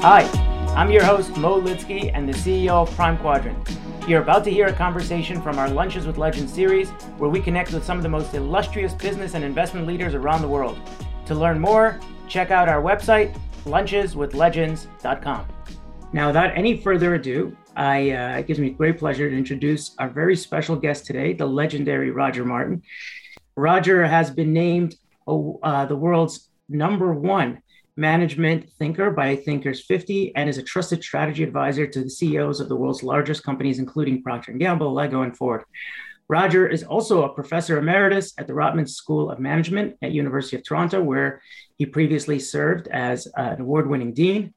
Hi, I'm your host, Mo Lidsky, and the CEO of Prime Quadrant. You're about to hear a conversation from our Lunches with Legends series, where we connect with some of the most illustrious business and investment leaders around the world. To learn more, check out our website, luncheswithlegends.com. Now, without any further ado, I, uh, it gives me great pleasure to introduce our very special guest today, the legendary Roger Martin. Roger has been named uh, the world's number one management thinker by Thinkers 50 and is a trusted strategy advisor to the CEOs of the world's largest companies, including Procter & Gamble, Lego, and Ford. Roger is also a professor emeritus at the Rotman School of Management at University of Toronto, where he previously served as an award-winning dean,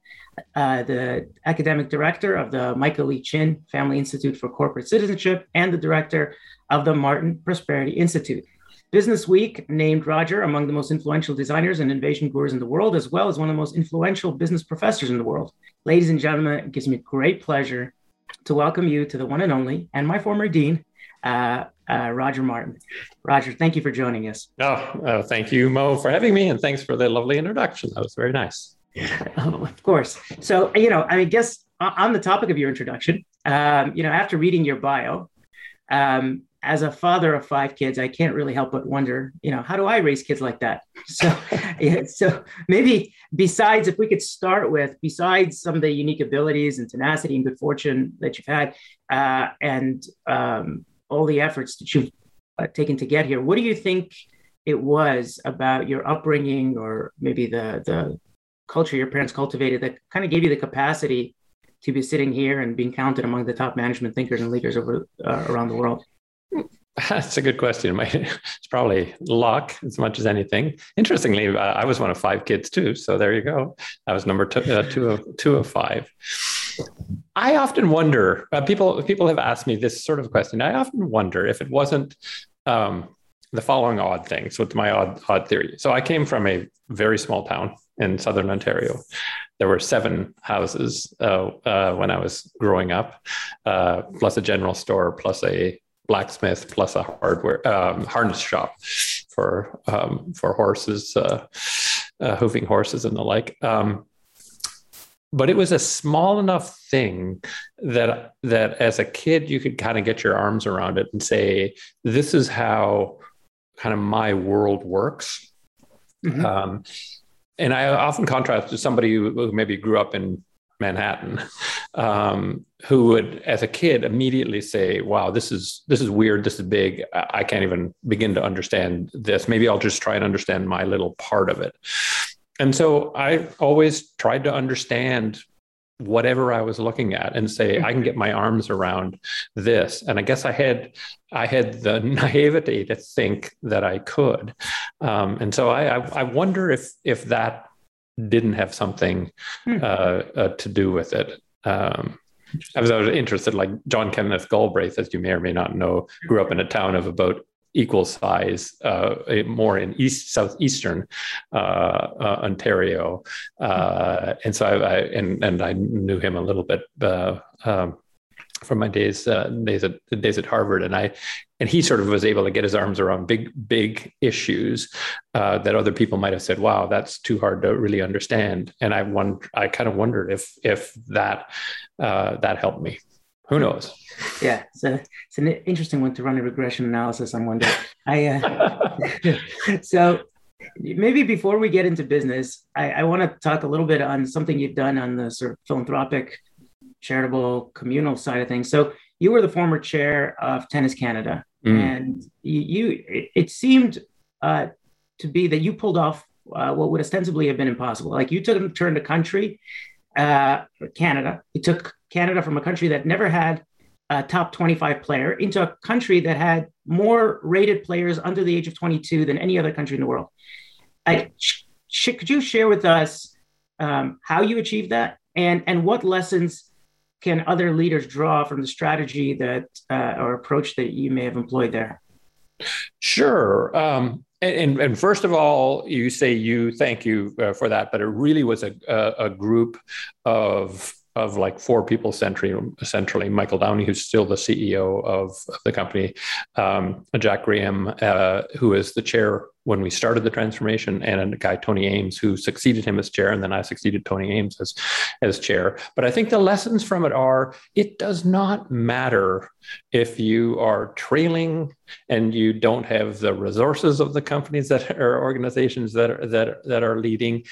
uh, the academic director of the Michael Lee Chin Family Institute for Corporate Citizenship, and the director of the Martin Prosperity Institute. Business Week named Roger among the most influential designers and innovation gurus in the world, as well as one of the most influential business professors in the world. Ladies and gentlemen, it gives me great pleasure to welcome you to the one and only, and my former dean, uh, uh, Roger Martin. Roger, thank you for joining us. Oh, oh, thank you, Mo, for having me, and thanks for the lovely introduction. That was very nice. oh, of course. So, you know, I guess on the topic of your introduction, um, you know, after reading your bio, um, as a father of five kids, I can't really help but wonder, you know, how do I raise kids like that? So, yeah, so maybe besides, if we could start with, besides some of the unique abilities and tenacity and good fortune that you've had, uh, and um, all the efforts that you've uh, taken to get here, what do you think it was about your upbringing, or maybe the the culture your parents cultivated that kind of gave you the capacity to be sitting here and being counted among the top management thinkers and leaders over uh, around the world? That's a good question. It's probably luck as much as anything. Interestingly, uh, I was one of five kids too. So there you go. I was number two, uh, two of two of five. I often wonder. Uh, people people have asked me this sort of question. I often wonder if it wasn't um, the following odd things. What's my odd odd theory? So I came from a very small town in southern Ontario. There were seven houses uh, uh, when I was growing up, uh, plus a general store, plus a blacksmith plus a hardware um, harness shop for um, for horses, uh, uh, hoofing horses and the like. Um, but it was a small enough thing that that as a kid you could kind of get your arms around it and say, "This is how kind of my world works." Mm-hmm. Um, and I often contrast to somebody who maybe grew up in Manhattan, um, who would, as a kid, immediately say, "Wow, this is this is weird. This is big. I can't even begin to understand this. Maybe I'll just try and understand my little part of it." And so I always tried to understand whatever I was looking at and say I can get my arms around this. And I guess I had I had the naivety to think that I could. Um, and so I, I I wonder if if that didn't have something hmm. uh, uh, to do with it. Um, I was, I was interested, like John Kenneth Galbraith, as you may or may not know, grew up in a town of about equal size, uh, more in east southeastern uh, uh, Ontario, uh, and so I, I, and and I knew him a little bit um, from my days uh, days at days at Harvard, and I and he sort of was able to get his arms around big big issues uh, that other people might have said, "Wow, that's too hard to really understand." And I wonder, I kind of wondered if if that uh, that helped me. Who knows? Yeah, so it's an interesting one to run a regression analysis one day. I uh, so maybe before we get into business, I, I want to talk a little bit on something you've done on the sort of philanthropic charitable communal side of things. So you were the former chair of Tennis Canada, mm. and you, you it, it, seemed uh, to be that you pulled off uh, what would ostensibly have been impossible. Like you took turned a country, uh, Canada. You took Canada from a country that never had a top 25 player into a country that had more rated players under the age of 22 than any other country in the world. I, sh- could you share with us um, how you achieved that and and what lessons can other leaders draw from the strategy that uh, or approach that you may have employed there? Sure. Um, and, and, first of all, you say you thank you uh, for that, but it really was a, a, a group of of like four people centrally, centrally Michael Downey, who's still the CEO of, the company, um, Jack Graham, uh, who is the chair when we started the transformation, and a guy Tony Ames, who succeeded him as chair, and then I succeeded Tony Ames as as chair. But I think the lessons from it are: it does not matter if you are trailing and you don't have the resources of the companies that are organizations that are, that that are leading.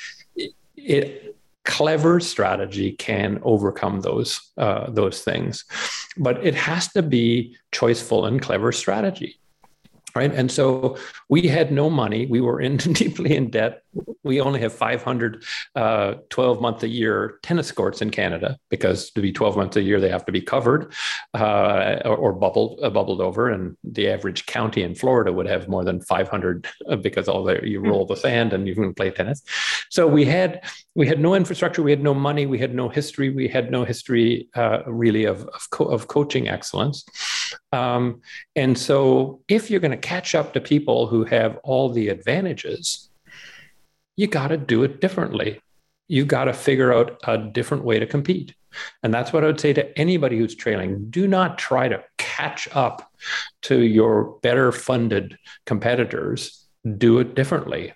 It clever strategy can overcome those uh, those things. But it has to be choiceful and clever strategy right? And so we had no money. We were in deeply in debt. We only have 500 uh, 12 month a year tennis courts in canada because to be 12 months a year they have to be covered uh, or, or, bubbled uh, bubbled over. And the average county in florida would have more than 500 uh, because all the you roll the sand and you can play tennis. So we had we had no infrastructure. We had no money. We had no history. We had no history uh, really of of, co- of coaching excellence um, and so if you're going to catch up to people who have all the advantages, you got to do it differently. You got to figure out a different way to compete. And that's what I would say to anybody who's trailing. Do not try to catch up to your better funded competitors. Do it differently.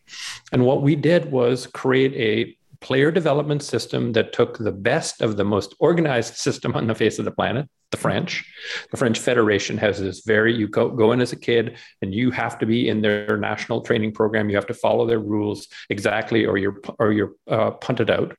And what we did was create a player development system that took the best of the most organized system on the face of the planet, the French. The French Federation has this very, you go, go in as a kid and you have to be in their national training program. You have to follow their rules exactly or you're, or you're uh, punted out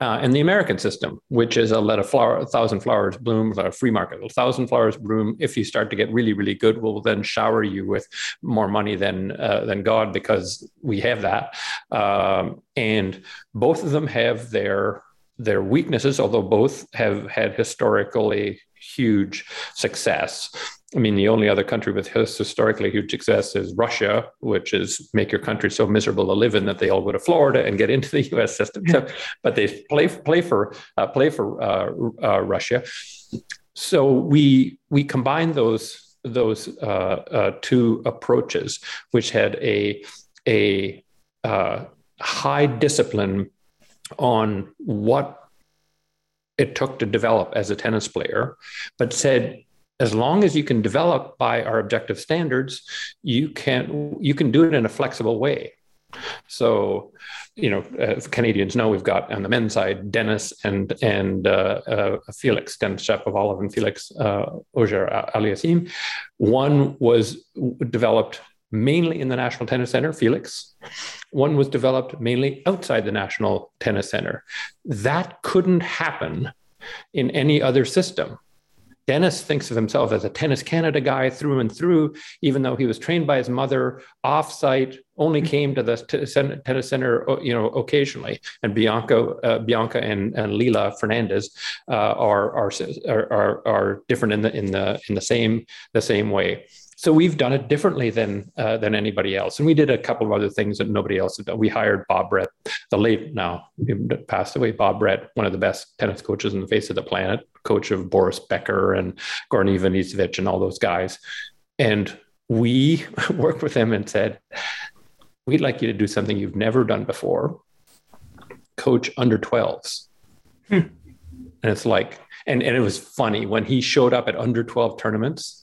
uh, and the American system, which is a let a flower, a thousand flowers bloom, a free market, a thousand flowers bloom. If you start to get really, really good, we'll then shower you with more money than uh, than God because we have that. Um, and both of them have their their weaknesses, although both have had historically huge success. I mean, the only other country with historically huge success is Russia, which is make your country so miserable to live in that they all go to Florida and get into the U.S. system. So, but they play play for uh, play for uh, uh, Russia. So we we combine those those uh, uh, two approaches, which had a a uh, high discipline on what it took to develop as a tennis player, but said as long as you can develop by our objective standards, you can you can do it in a flexible way. So, you know, uh, Canadians know we've got on the men's side Denis and and uh, uh, Felix, Denis Shapovalov and Felix uh, Auger Aliassime. One was developed mainly in the National Tennis Center, Felix. One was developed mainly outside the National Tennis Center. That couldn't happen in any other system Denis thinks of himself as a Tennis Canada guy through and through, even though he was trained by his mother offsite, only came to the tennis center, you know, occasionally. And Bianca, uh, Bianca and, and Leylah Fernandez uh, are, are, are, are different in the, in the, in the same, the same way. So we've done it differently than uh, than anybody else, and we did a couple of other things that nobody else had done. We hired Bob Brett, the late now passed away Bob Brett, one of the best tennis coaches on the face of the planet, coach of Boris Becker and Goran Ivanisevic and all those guys, and we worked with him and said, "We'd like you to do something you've never done before. Coach under 12s." Hmm. And it's like, and, and it was funny when he showed up at under 12 tournaments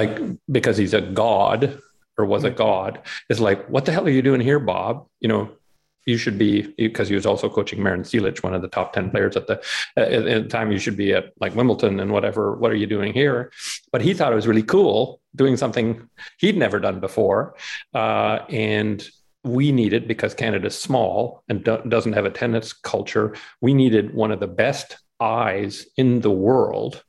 like because he's a god or was a mm-hmm. god is like what the hell are you doing here bob? You know you should be because he was also coaching Marin Cilic, one of the top 10 players at the at, the time. You should be at like Wimbledon and whatever. What are you doing here? But he thought it was really cool doing something he'd never done before uh, and we needed because Canada's small and do- doesn't have a tennis culture. We needed one of the best eyes in the world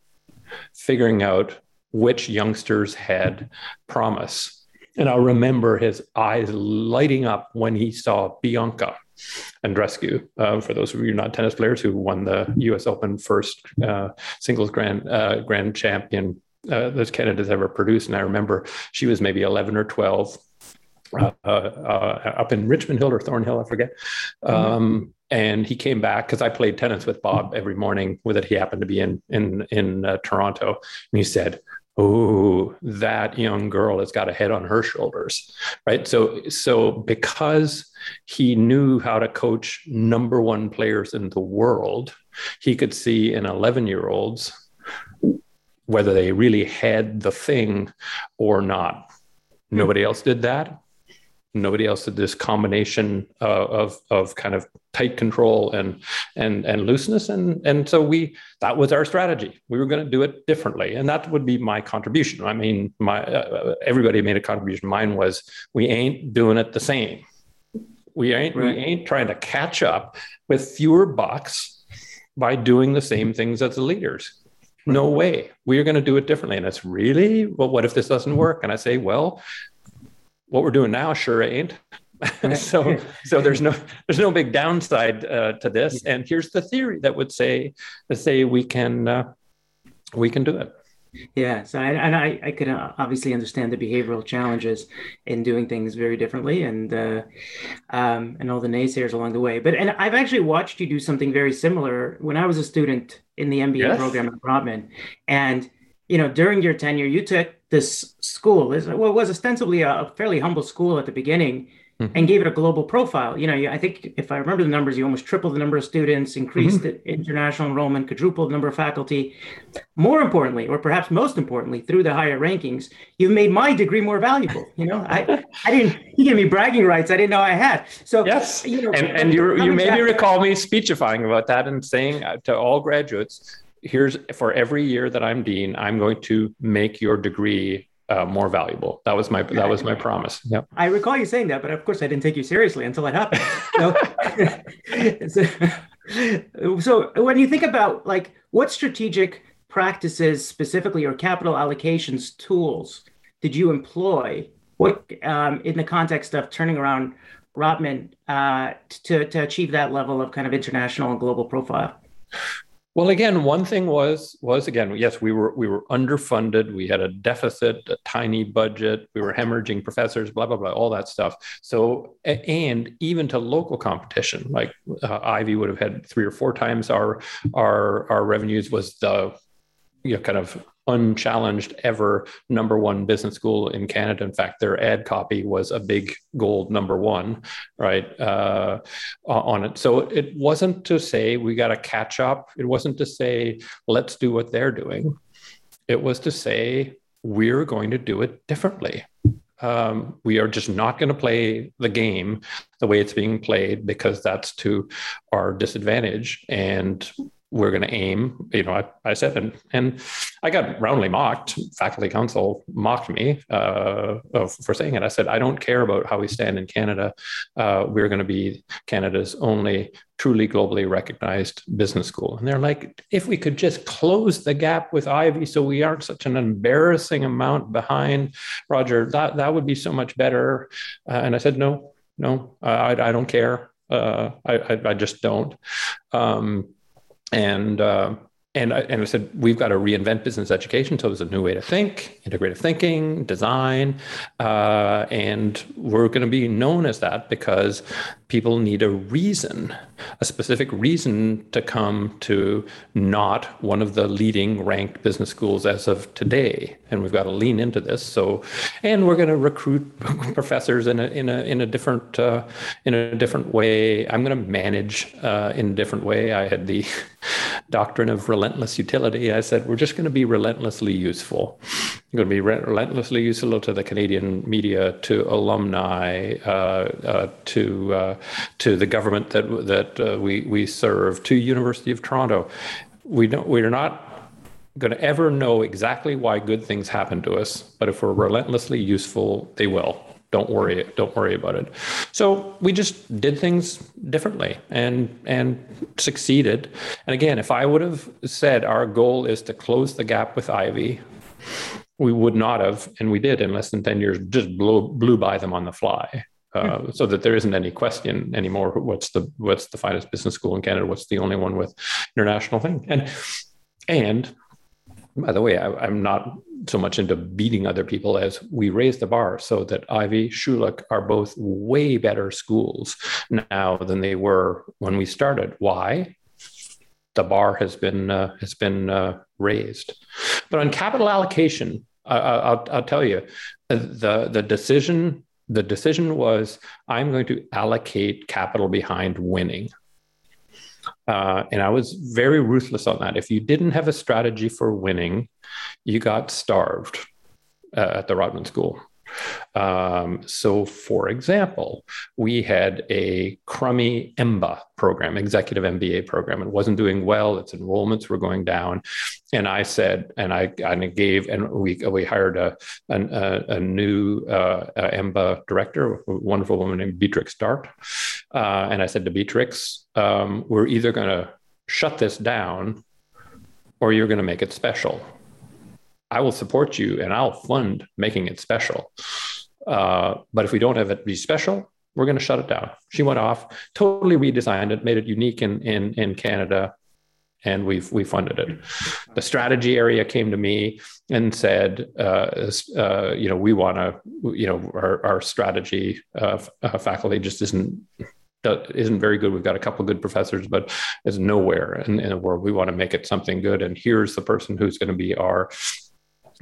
figuring out which youngsters had promise. And I remember his eyes lighting up when he saw Bianca Andreescu. Uh, for those of you not tennis players who won the U.S. Open first uh, singles grand uh, grand champion uh, that Canada's ever produced, and I remember she was maybe 11 or 12. Uh, uh, up in Richmond Hill or Thornhill, I forget. Mm-hmm. Um, and he came back because I played tennis with Bob every morning with it. He happened to be in in in Toronto, and he said, oh, that young girl has got a head on her shoulders, right? So, so because he knew how to coach number one players in the world, he could see in 11 year olds whether they really had the thing or not. Nobody else did that. Nobody else did this combination uh, of of kind of tight control and and and looseness, and and so we that was our strategy. We were going to do it differently, and that would be my contribution. I mean, my uh, everybody made a contribution. Mine was we ain't doing it the same. We ain't right. we ain't trying to catch up with fewer bucks by doing the same things as the leaders no way we're going to do it differently and it's really well what if this doesn't work and i say well what we're doing now sure ain't. so so there's no there's no big downside uh, to this. And here's the theory that would say say we can uh, we can do it. Yeah, so I, and I, I could uh, obviously understand the behavioral challenges in doing things very differently, and uh, um, and all the naysayers along the way. But and I've actually watched you do something very similar when I was a student in the MBA yes. program at Rotman, and you know during your tenure, you took this school is well, was ostensibly a, fairly humble school at the beginning mm-hmm. and gave it a global profile. You know, I think if I remember the numbers, you almost tripled the number of students, increased mm-hmm. the international enrollment, quadrupled the number of faculty. More importantly, or perhaps most importantly, through the higher rankings, you've made my degree more valuable. You know, I, I didn't, you gave me bragging rights I didn't know I had. So, yes. You know, and, and you, you maybe back, recall me speechifying about that and saying uh, to all graduates, here's for every year that I'm dean, I'm going to make your degree uh, more valuable. That was my that was my promise. I recall you saying that, but of course I didn't take you seriously until it happened. so, so when you think about like what strategic practices specifically or capital allocations tools did you employ? What um, in the context of turning around Rotman uh, to to achieve that level of kind of international and global profile? Well, again, one thing was was again, yes, we were we were underfunded. We had a deficit, a tiny budget. We were hemorrhaging professors, blah blah blah, all that stuff. So, and even to local competition, like uh, Ivey would have had three or four times our our our revenues. Was the you know kind of unchallenged ever number one business school in Canada. In fact, their ad copy was a big gold number one, right, uh, on it. So it wasn't to say we got to catch up. It wasn't to say let's do what they're doing. It was to say we're going to do it differently. Um, we are just not going to play the game the way it's being played because that's to our disadvantage. And we're going to aim. You know, I, I said, and, and I got roundly mocked. Faculty council mocked me uh, for saying it. I said, I don't care about how we stand in Canada. Uh, we're going to be Canada's only truly globally recognized business school. And they're like, if we could just close the gap with Ivey so we aren't such an embarrassing amount behind, Roger, that, that would be so much better. Uh, and I said, no, no, I, I don't care. Uh, I, I, I, just don't. Um, and uh, and I, and I said we've got to reinvent business education. So there's a new way to think, integrative thinking, design, uh, and we're going to be known as that because people need a reason, a specific reason to come to not one of the leading ranked business schools as of today. And we've got to lean into this. So, and we're going to recruit professors in a in a in a different uh, in a different way. I'm going to manage uh, in a different way. I had the doctrine of relentless utility. I said, we're just going to be relentlessly useful. We're going to be re- relentlessly useful to the Canadian media, to alumni, uh, uh, to uh, to the government that that uh, we we serve, to University of Toronto. We don't. We are not going to ever know exactly why good things happen to us, but if we're relentlessly useful, they will don't worry don't worry about it so we just did things differently and and succeeded and again if i would have said our goal is to close the gap with Ivey, we would not have and we did in less than 10 years just blew blew by them on the fly uh, so that there isn't any question anymore what's the what's the finest business school in canada what's the only one with international thing and and by the way I, i'm not so much into beating other people as we raise the bar so that Ivey Schulich are both way better schools now than they were when we started. Why? The bar has been uh, has been uh, raised. But on capital allocation, I, will I'll tell you, the the decision the decision was I'm going to allocate capital behind winning. Uh, and I was very ruthless on that. If you didn't have a strategy for winning, you got starved uh, at the Rotman School. Um, so, for example, we had a crummy EMBA program, executive MBA program. It wasn't doing well. Its enrollments were going down, and I said, and I of gave, and we we hired a a, a new uh, EMBA director, a wonderful woman named Beatrix Dart, uh, and I said to Beatrix, um, "We're either going to shut this down, or you're going to make it special." I will support you and I'll fund making it special. Uh, but if we don't have it be special, we're going to shut it down. She went off, totally redesigned it, made it unique in in in Canada, and we've we funded it. The strategy area came to me and said, uh, uh, you know, we want to, you know, our, our strategy uh, faculty just isn't isn't very good. We've got a couple good professors, but it's nowhere in, in the world. We want to make it something good, and here's the person who's going to be our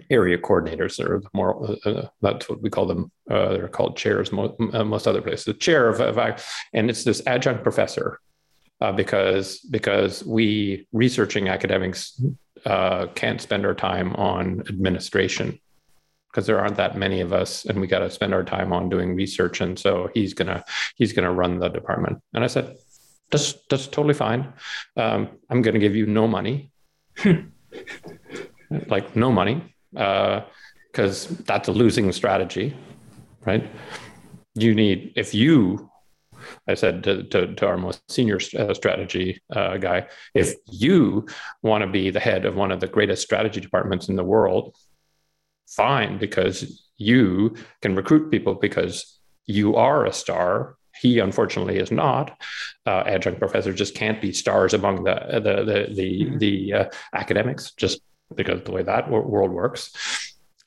area coordinators or more uh, uh, that's what we call them uh, they're called chairs most, uh, most other places. The chair of, of, and it's this adjunct professor uh, because because we researching academics uh, can't spend our time on administration because there aren't that many of us and we got to spend our time on doing research and so he's gonna he's gonna run the department. And i said that's that's totally fine. Um, i'm gonna give you no money. Like no money because uh, that's a losing strategy, right? You need, if you, I said to, to, to our most senior uh, strategy uh, guy, if you want to be the head of one of the greatest strategy departments in the world, fine, because you can recruit people because you are a star he unfortunately is not. Uh, adjunct professors just can't be stars among the the the the, mm-hmm. the uh, academics just because the way that world works.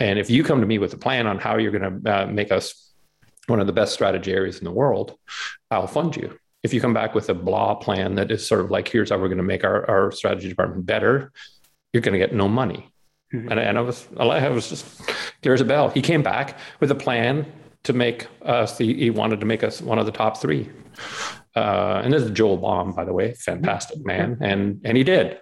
And if you come to me with a plan on how you're going to uh, make us one of the best strategy areas in the world, I'll fund you. If you come back with a blah plan that is sort of like, here's how we're going to make our, our strategy department better, you're going to get no money. Mm-hmm. And, and I was, I was just clear as a bell. He came back with a plan to make us, he, he wanted to make us one of the top three. Uh, and this is Joel Baum, by the way, fantastic man. And, and he did.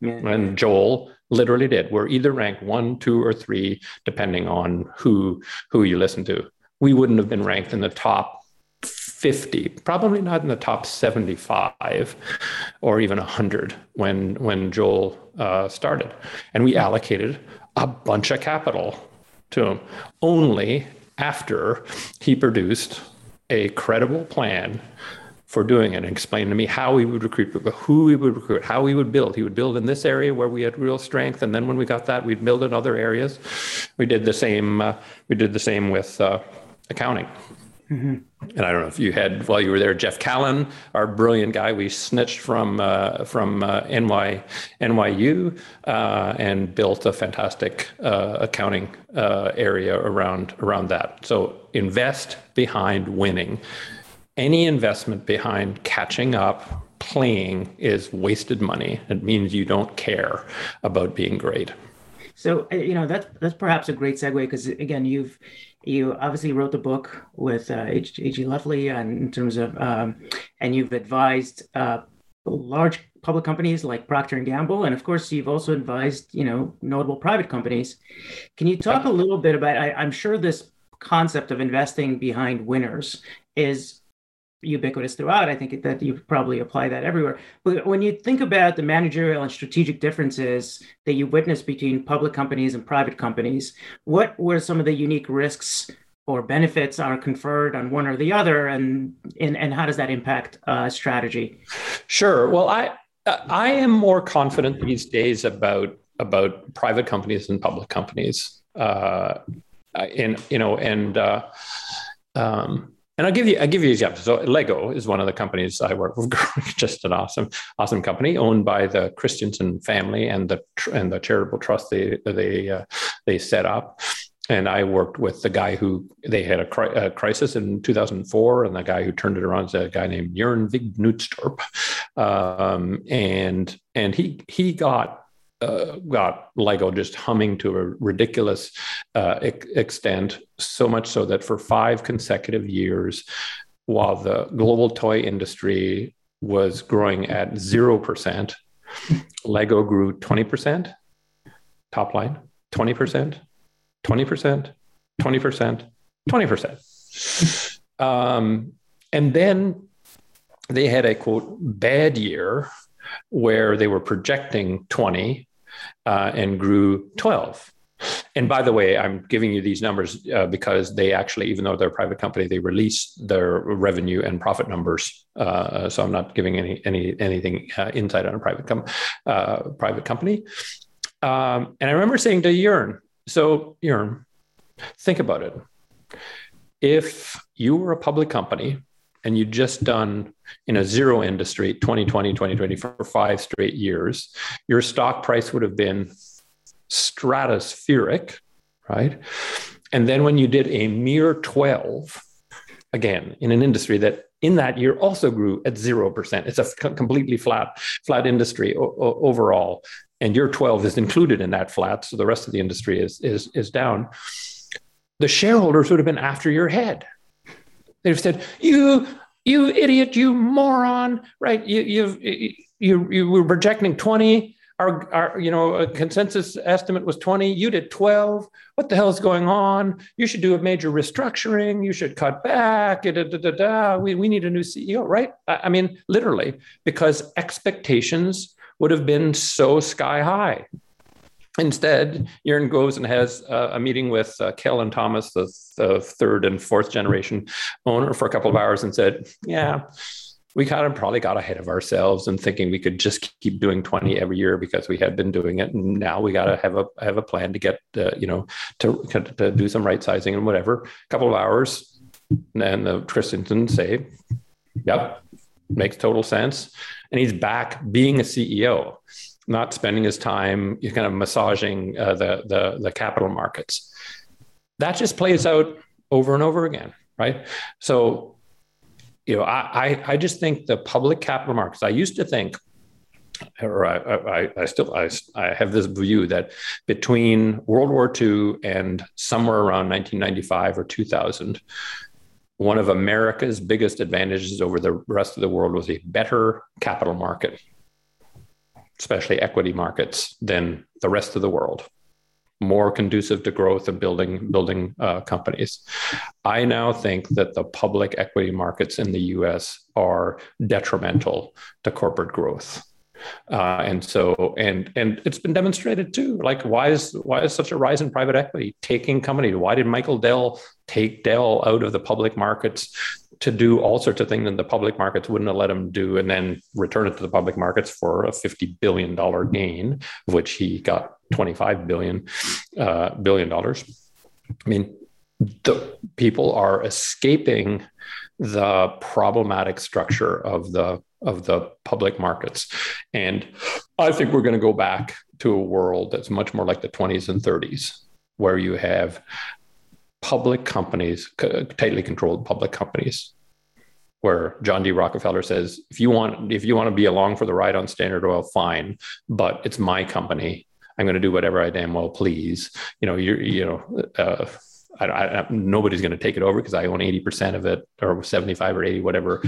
Yeah. And Joel literally did. We're either ranked one, two, or three, depending on who who you listen to. We wouldn't have been ranked in the top 50, probably not in the top 75 or even 100 when when Joel uh, started. And we allocated a bunch of capital to him only after he produced a credible plan for doing it and explain to me how we would recruit people, who we would recruit, how we would build. He would build in this area where we had real strength, and then when we got that, we'd build in other areas. We did the same. Uh, we did the same with uh, accounting. Mm-hmm. And I don't know if you had while you were there, Jeff Callen, our brilliant guy, we snitched from uh, from uh, NY, NYU uh, and built a fantastic uh, accounting uh, area around around that. So invest behind winning any investment behind catching up, playing is wasted money. It means you don't care about being great. So uh, you know that's that's perhaps a great segue because again you've you obviously wrote the book with uh, A.G. Lafley and in terms of um, and you've advised uh, large public companies like Procter and Gamble, and of course you've also advised you know notable private companies. Can you talk a little bit about? I, I'm sure this concept of investing behind winners is ubiquitous throughout. I think that you probably apply that everywhere. But when you think about the managerial and strategic differences that you witnessed between public companies and private companies, what were some of the unique risks or benefits are conferred on one or the other, and and, and how does that impact uh, strategy? Sure. Well, I I am more confident these days about about private companies and public companies. Uh, and you know, and uh, um, and I'll give you I'll give you examples. So Lego is one of the companies I work with. Just an awesome awesome company owned by the Kristiansen family and the and the charitable trust they they uh, they set up. And I worked with the guy who they had a, cri- a, crisis in 2004, and the guy who turned it around is a guy named Jörn Vig um, and and he he got uh, got Lego just humming to a ridiculous uh, extent, so much so that for five consecutive years, while the global toy industry was growing at 0%, Lego grew 20%, top line, 20%, 20%, 20%, 20%. Um, and then they had a quote bad year where they were projecting 20 uh, and grew 12. And by the way, I'm giving you these numbers uh, because they actually, even though they're a private company, they release their revenue and profit numbers. Uh, so I'm not giving any any anything uh, insight on a private com- uh, private company. Um, and I remember saying to Jörn, so Jörn, think about it. If you were a public company and you'd just done in a zero industry 2020 2020 for five straight years your stock price would have been stratospheric right? And then when you did a mere 12 again in an industry that in that year also grew at 0% it's a completely flat flat industry o- overall and your 12 is included in that flat so the rest of the industry is is is down the shareholders would have been after your head. They'd have said, "You, you idiot, you moron! Right? You, you, you, you were projecting twenty. Our, our, you know, a consensus estimate was twenty. You did twelve. What the hell is going on? You should do a major restructuring. You should cut back. Da, da, da, da. We, we need a new CEO, right? I mean, literally, because expectations would have been so sky high. Instead, Jörn goes and has uh, a meeting with uh, Kellen Thomas, the, the, third and fourth generation owner, for a couple of hours and said, Yeah, we kind of probably got ahead of ourselves and thinking we could just keep doing 20 every year because we had been doing it. And now we got to have a have a plan to get, uh, you know, to, to do some right sizing and whatever. A couple of hours. And then the Kristiansen say, Yep, makes total sense. And he's back being a CEO not spending his time kind of massaging uh, the, the, the capital markets. That just plays out over and over again, right? So, you know, I, I, I just think the public capital markets. I used to think, or I, I, I still I, I have this view that between World War II and somewhere around 1995 or 2000, one of America's biggest advantages over the rest of the world was a better capital market especially equity markets, than the rest of the world. More conducive to growth and building building uh, companies. I now think that the public equity markets in the U.S. are detrimental to corporate growth. Uh, and so and and it's been demonstrated too like why is why is such a rise in private equity taking company why did michael dell take dell out of the public markets to do all sorts of things that the public markets wouldn't have let him do and then return it to the public markets for a 50 billion dollar gain of which he got 25 billion uh, billion dollars. I mean the people are escaping the problematic structure of the of the public markets. And i think we're going to go back to a world that's much more like the 20s and 30s where you have public companies, tightly controlled public companies, where John D. Rockefeller says, if you want, if you want to be along for the ride on Standard Oil, fine, but it's my company. I'm going to do whatever I damn well please. You know, you're, you know, uh, I, I, nobody's going to take it over because I own 80% of it or 75 or 80, whatever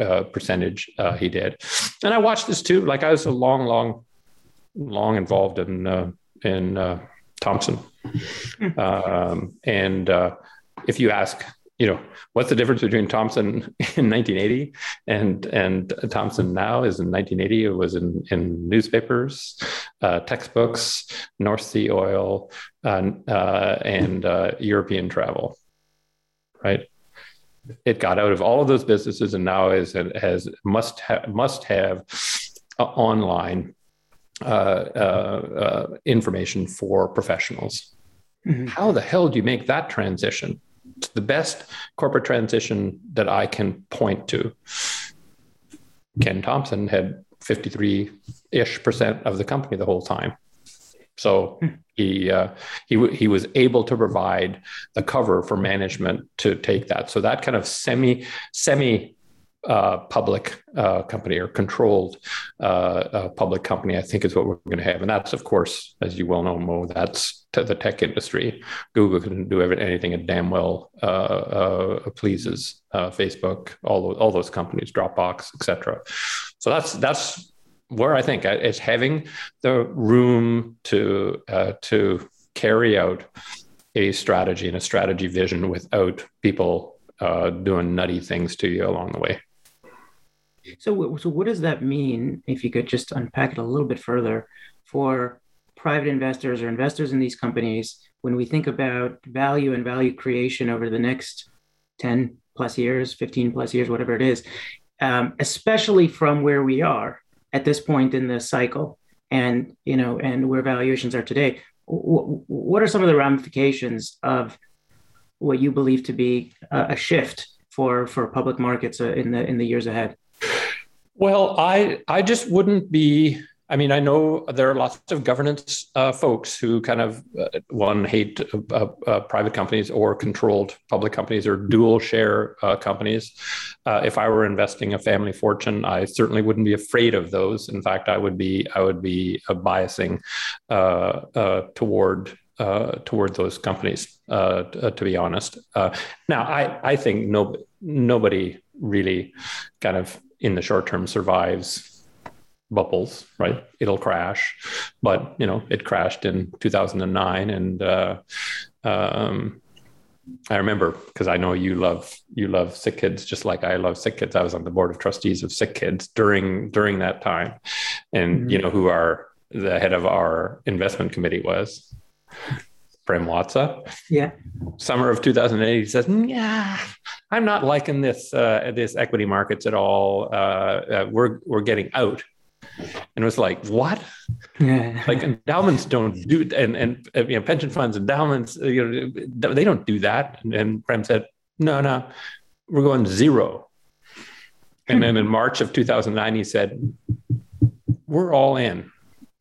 uh, percentage uh, he did. And I watched this too. Like I was a long, long, long involved in, uh, in Thomson. Hmm. Um, and uh, if you ask, you know, what's the difference between Thomson in 1980 and and Thomson now? Is in 1980 it was in in newspapers, uh, textbooks, North Sea oil, uh, uh and uh, European travel, right? It got out of all of those businesses and now is has must have must have uh, online information for professionals. Mm-hmm. How the hell do you make that transition? It's the best corporate transition that I can point to. Ken Thomson had 53 ish percent of the company the whole time. So hmm. he uh, he he was able to provide the cover for management to take that. So that kind of semi semi uh, public uh, company or controlled uh, public company, I think is what we're going to have. And that's, of course, as you well know, Mo, that's the tech industry. Google can do anything it damn well uh, uh, pleases. Uh, Facebook, all those, all those companies, Dropbox, etc. So that's that's where I think it's having the room to to carry out a strategy and a strategy vision without people uh, doing nutty things to you along the way. So, so what does that mean? If you could just unpack it a little bit further for private investors or investors in these companies, when we think about value and value creation over the next 10 plus years, 15 plus years, whatever it is, um, especially from where we are at this point in the cycle and, you know, and where valuations are today, what are some of the ramifications of what you believe to be a shift for for public markets uh, in the in the years ahead? Well, I I just wouldn't be. I mean, I know there are lots of governance uh, folks who kind of uh, one hate uh, uh private companies or controlled public companies or dual share uh, companies. if I were investing a family fortune, I certainly wouldn't be afraid of those. In fact, I would be I would be biasing toward uh, toward those companies, uh, uh, to be honest. Uh, now, I, I think no, nobody really kind of in the short term survives bubbles, right? It'll crash, but you know, it crashed in 2009, and uh, um, I remember because I know you love you love sick kids just like I love sick kids. I was on the board of trustees of sick kids during during that time, and mm-hmm. you know who our the head of our investment committee was Prem Watsa. Yeah. Summer of 2008, he says, "Yeah, I'm not liking this uh, this equity markets at all. Uh, uh, we're we're getting out." And it was like, "What? Yeah. Like endowments don't do, and and uh, you know, pension funds, endowments, uh, you know, they don't do that." And, and Prem said, "No, no, we're going zero. And then in March of 2009, he said, "We're all in."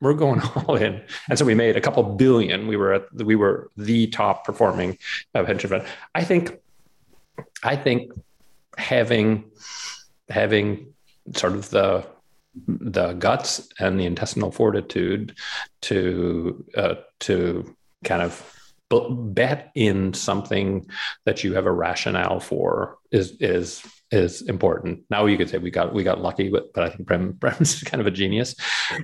We're going all in. And so we made a couple billion. We were at we were the top performing pension fund. I think, I think having having sort of the the guts and the intestinal fortitude to uh, to kind of bet in something that you have a rationale for is is is important. Now you could say we got we got lucky, but but I think Prem Prem's kind of a genius,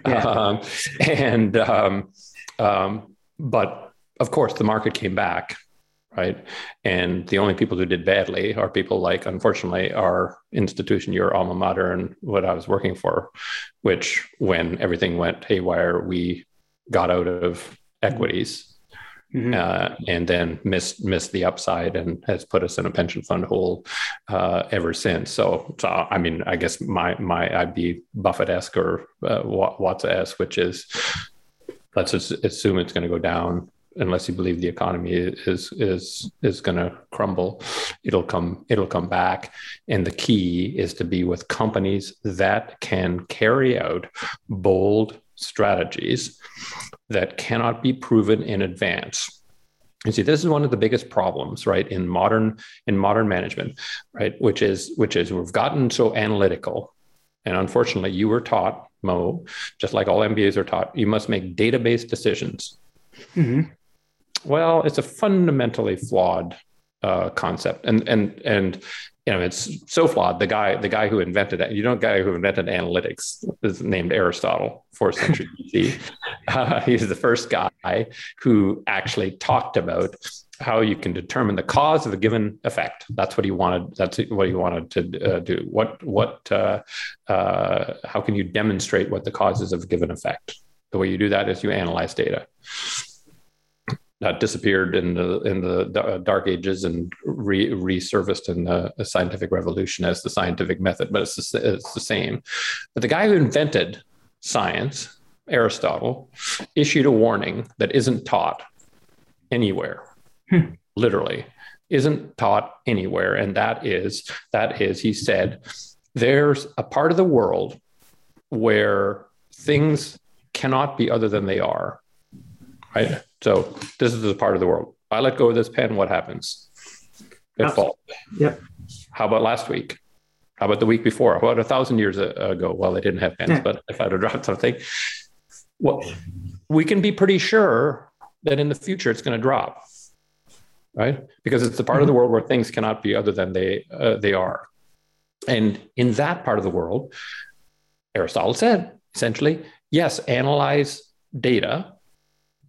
yeah. um, and um, um, but of course the market came back, right? And the only people who did badly are people like, unfortunately, our institution, your alma mater, and what I was working for, which when everything went haywire, we got out of equities Mm-hmm. Uh, and then missed missed the upside and has put us in a pension fund hole uh, ever since. So, so I mean, I guess my my I'd be Buffett esque or uh, Watts esque, which is let's assume it's going to go down unless you believe the economy is is is going to crumble it'll come it'll come back and the key is to be with companies that can carry out bold strategies that cannot be proven in advance. You see, this is one of the biggest problems, right, in modern in modern management, right, which is which is we've gotten so analytical, and unfortunately, you were taught, Mo, just like all MBAs are taught, you must make database decisions. Mm-hmm. Well, it's a fundamentally flawed uh, concept, and and and you know it's so flawed. The guy the guy who invented it, you know, the guy who invented analytics is named Aristotle, fourth century BC. Uh, he's the first guy who actually talked about how you can determine the cause of a given effect. That's what he wanted. That's what he wanted to uh, do. What what uh, uh, how can you demonstrate what the cause is of a given effect? The way you do that is you analyze data uh, disappeared in the in the dark ages and re- resurfaced in the, the, scientific revolution as the scientific method, but it's the, it's the same. But the guy who invented science, Aristotle, issued a warning that isn't taught anywhere, hmm. literally isn't taught anywhere, and that is that is he said there's a part of the world where things cannot be other than they are right? So this is the part of the world. I let go of this pen. What happens? It falls. Yep. How about last week? How about the week before? How about a thousand years ago? Well, they didn't have pens, yeah. but if I'd have dropped something, well, we can be pretty sure that in the future it's going to drop, right? Because it's the part mm-hmm. of the mm-hmm. world where things cannot be other than they uh, they are, and in that part of the world, Aristotle said essentially, yes, analyze data,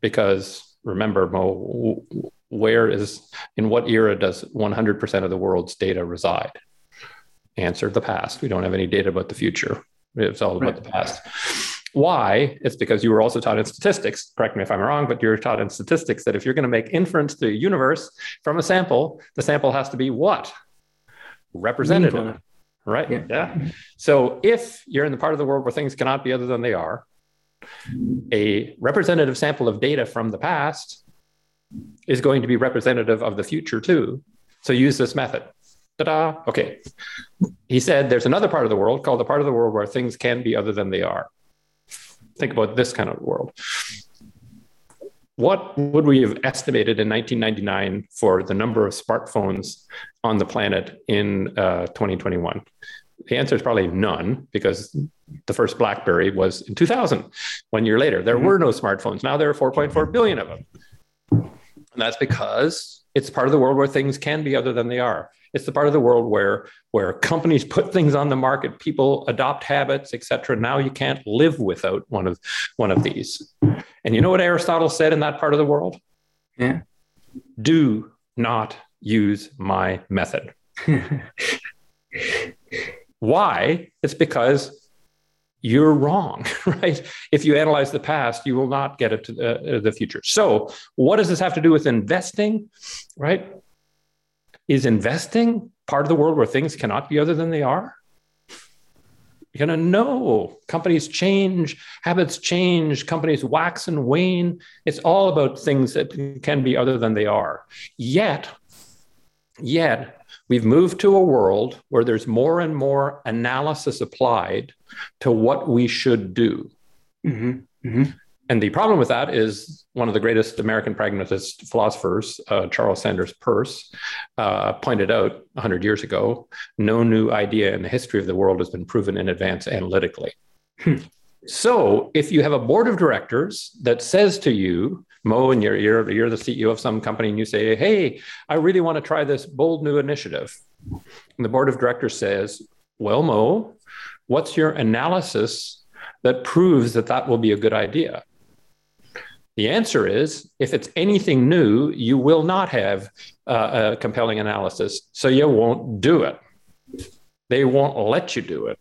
because remember, Mo, where is in what era does 100% of the world's data reside? Answer the past. We don't have any data about the future. It's all about right. the past. Why? It's because you were also taught in statistics. Correct me if I'm wrong, but you're taught in statistics that if you're going to make inference to the universe from a sample, the sample has to be what? Representative. Right. Yeah. yeah. So if you're in the part of the world where things cannot be other than they are, a representative sample of data from the past is going to be representative of the future too. So use this method. Ta-da. Okay. He said there's another part of the world called the part of the world where things can be other than they are. Think about this kind of world. What would we have estimated in 1999 for the number of smartphones on the planet in uh, 2021? The answer is probably none because the first BlackBerry was in 2000. One year later, there mm-hmm. were no smartphones. Now there are 4.4 billion of them. And that's because it's part of the world where things can be other than they are. It's the part of the world where where companies put things on the market, people adopt habits, etc. Now you can't live without one of one of these. And you know what Aristotle said in that part of the world? Yeah. Do not use my method. Why? It's because you're wrong, right? If you analyze the past, you will not get it to the, uh, the, future. So, what does this have to do with investing, right? Is investing part of the world where things cannot be other than they are? You're to know companies change, habits change, companies wax and wane. It's all about things that can be other than they are. Yet, yet, we've moved to a world where there's more and more analysis applied to what we should do. Mm-hmm. Mm-hmm. And the problem with that is one of the greatest American pragmatist philosophers, uh, Charles Sanders Peirce, uh, pointed out 100 years ago no new idea in the history of the world has been proven in advance analytically. Hmm. So if you have a board of directors that says to you, Mo, and you're, you're, you're the CEO of some company, and you say, Hey, I really want to try this bold new initiative. And the board of directors says, Well, Mo, what's your analysis that proves that that will be a good idea? The answer is if it's anything new, you will not have uh, a compelling analysis. So you won't do it. They won't let you do it.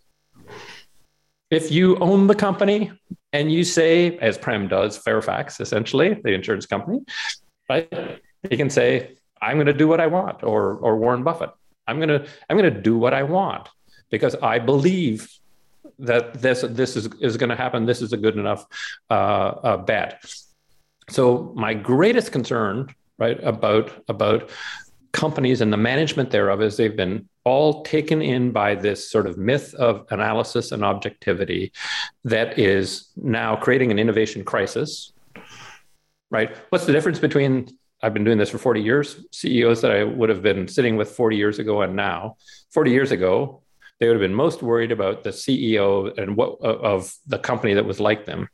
If you own the company and you say, as Prem does, Fairfax, essentially, the insurance company, right? You can say, I'm going to do what I want, or, or Warren Buffett, I'm going to, I'm going to do what I want because I believe that this, this is, is going to happen. This is a good enough uh, uh, bet. So my greatest concern, right, about, about companies and the management thereof is they've been all taken in by this sort of myth of analysis and objectivity that is now creating an innovation crisis. Right? What's the difference between I've been doing this for 40 years, CEOs that I would have been sitting with 40 years ago and now? 40 years ago, they would have been most worried about the CEO and what of the company that was like them.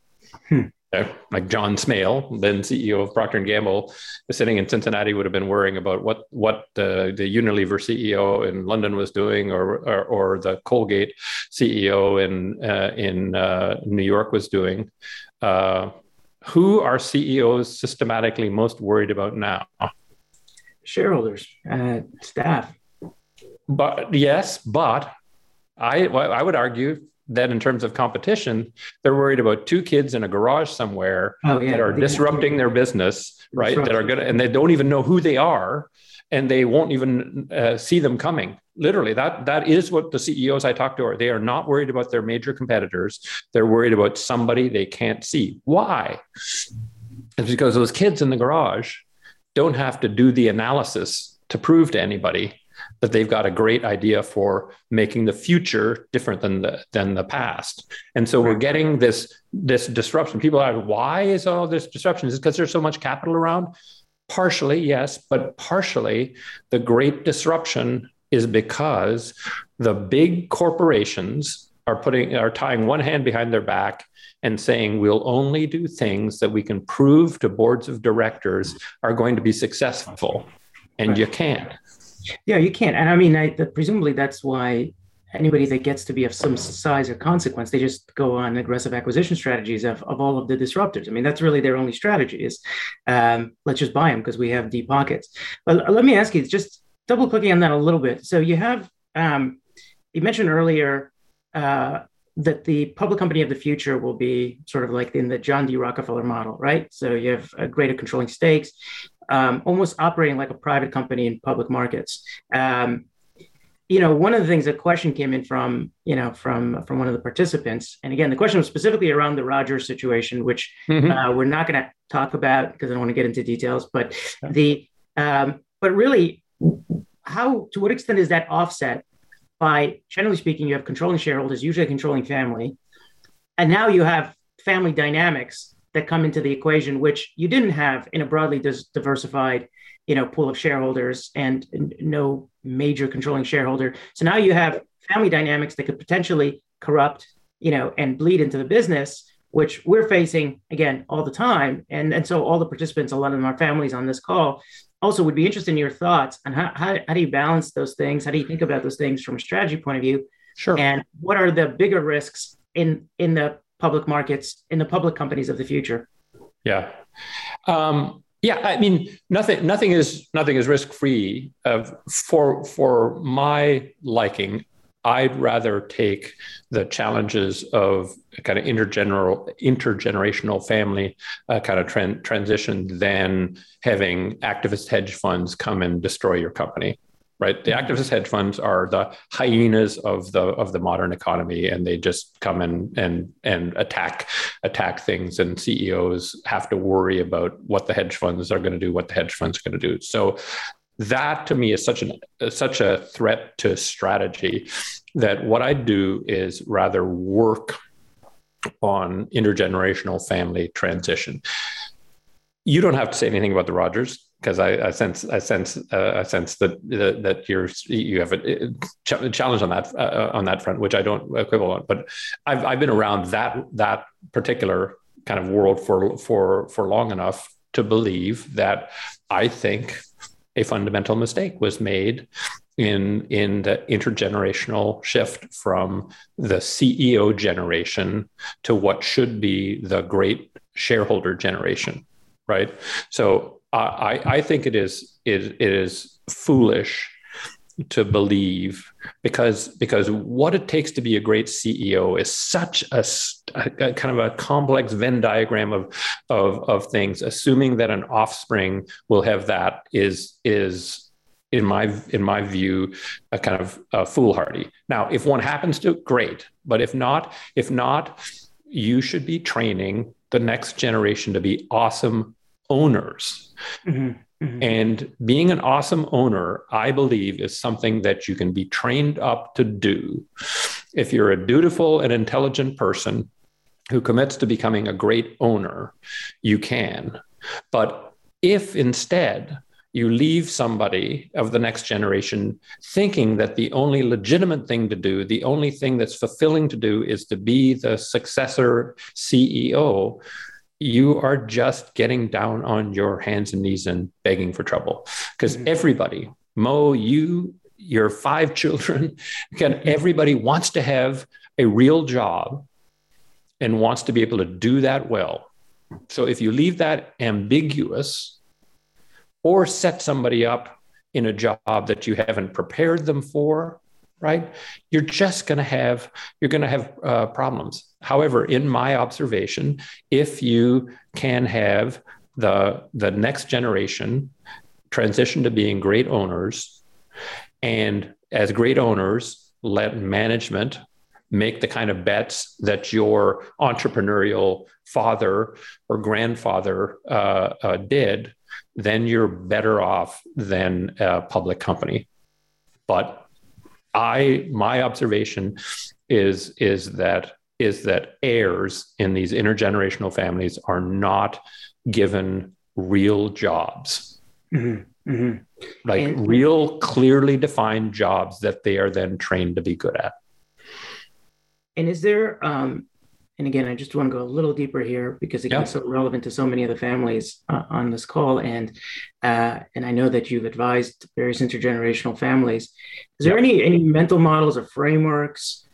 Hmm like John Smale, then CEO of Procter and Gamble, sitting in Cincinnati, would have been worrying about what what the, the Unilever CEO in London was doing, or or, or the Colgate CEO in uh, in uh, New York was doing. Uh, who are CEOs systematically most worried about now? Shareholders, uh, staff. But yes, but I I would argue that in terms of competition, they're worried about two kids in a garage somewhere oh, yeah. that are disrupting their business, right? That are good, and they don't even know who they are, and they won't even uh, see them coming. Literally, that that is what the CEOs I talk to are. They are not worried about their major competitors. They're worried about somebody they can't see. Why? It's because those kids in the garage don't have to do the analysis to prove to anybody that they've got a great idea for making the future different than the than the past. And so we're getting this this disruption. People are why is all this disruption? Is it because there's so much capital around? Partially, yes, but partially the great disruption is because the big corporations are putting are tying one hand behind their back and saying we'll only do things that we can prove to boards of directors are going to be successful and you can't yeah you can't. And i mean I, presumably that's why anybody that gets to be of some size or consequence they just go on aggressive acquisition strategies of, of all of the disruptors. I mean that's really their only strategy is um, let's just buy them because we have deep pockets. But let me ask you just double clicking on that a little bit. So you have um, you mentioned earlier uh, that the public company of the future will be sort of like in the John D. Rockefeller model, right? So you have a greater controlling stakes, um, almost operating like a private company in public markets. Um, you know, one of the things a question came in from, you know, from from one of the participants, and again, the question was specifically around the Rogers situation, which mm-hmm. uh, we're not going to talk about because I don't want to get into details. But the, um, but really, how to what extent is that offset by generally speaking, you have controlling shareholders, usually a controlling family. And now you have family dynamics that come into the equation, which you didn't have in a broadly diversified, you know, pool of shareholders and, and no major controlling shareholder. So now you have family dynamics that could potentially corrupt, you know, and bleed into the business, which we're facing again all the time. And, and so all the participants, a lot of them are families on this call also would be interested in your thoughts on how, how, how do you balance those things? How do you think about those things from a strategy point of view? Sure. And what are the bigger risks in in the public markets, in the public companies of the future? Yeah. Um, yeah, I mean, nothing, nothing is nothing is risk free. Uh, for for my liking, I'd rather take the challenges of kind of intergeneral, intergenerational family uh, kind of transition than having activist hedge funds come and destroy your company. Right, the activist hedge funds are the hyenas of the of the modern economy, and they just come and and and attack attack things, and CEOs have to worry about what the hedge funds are going to do, what the hedge funds are going to do. So that to me is such an such a threat to strategy that what I do is rather work on intergenerational family transition. You don't have to say anything about the Rogers because I, I, sense I sense uh, I sense that that you're you have a, challenge on that uh, on that front, which I don't quibble on. But I've I've been around that that particular kind of world for for for long enough to believe that I think a fundamental mistake was made in in the intergenerational shift from the CEO generation to what should be the great shareholder generation, right? So uh, I I think it is it, it is foolish to believe because because what it takes to be a great CEO is such a, a, kind of a complex Venn diagram of, of of things. Assuming that an offspring will have that is is in my in my view a kind of uh, foolhardy now if one happens to great but if not if not you should be training the next generation to be awesome owners mm-hmm. Mm-hmm. and being an awesome owner i believe is something that you can be trained up to do if you're a dutiful and intelligent person who commits to becoming a great owner you can but if instead you leave somebody of the next generation thinking that the only legitimate thing to do, the only thing that's fulfilling to do is to be the successor CEO, you are just getting down on your hands and knees and begging for trouble. Because mm-hmm. everybody, Mo, you, your five children, again, everybody wants to have a real job and wants to be able to do that well. So if you leave that ambiguous, or set somebody up in a job that you haven't prepared them for right you're just going to have you're going to have uh, problems however in my observation if you can have the the next generation transition to being great owners and as great owners let management make the kind of bets that your entrepreneurial father or grandfather uh, uh, did then you're better off than a public company. But I my observation is is that is that heirs in these intergenerational families are not given real jobs. Mm-hmm. Mm-hmm. Like and, real, clearly defined jobs that they are then trained to be good at. And is there, um, and again, I just want to go a little deeper here because it yeah. so relevant to so many of the families uh, on this call, and uh, and I know that you've advised various intergenerational families. Is there any any mental models or frameworks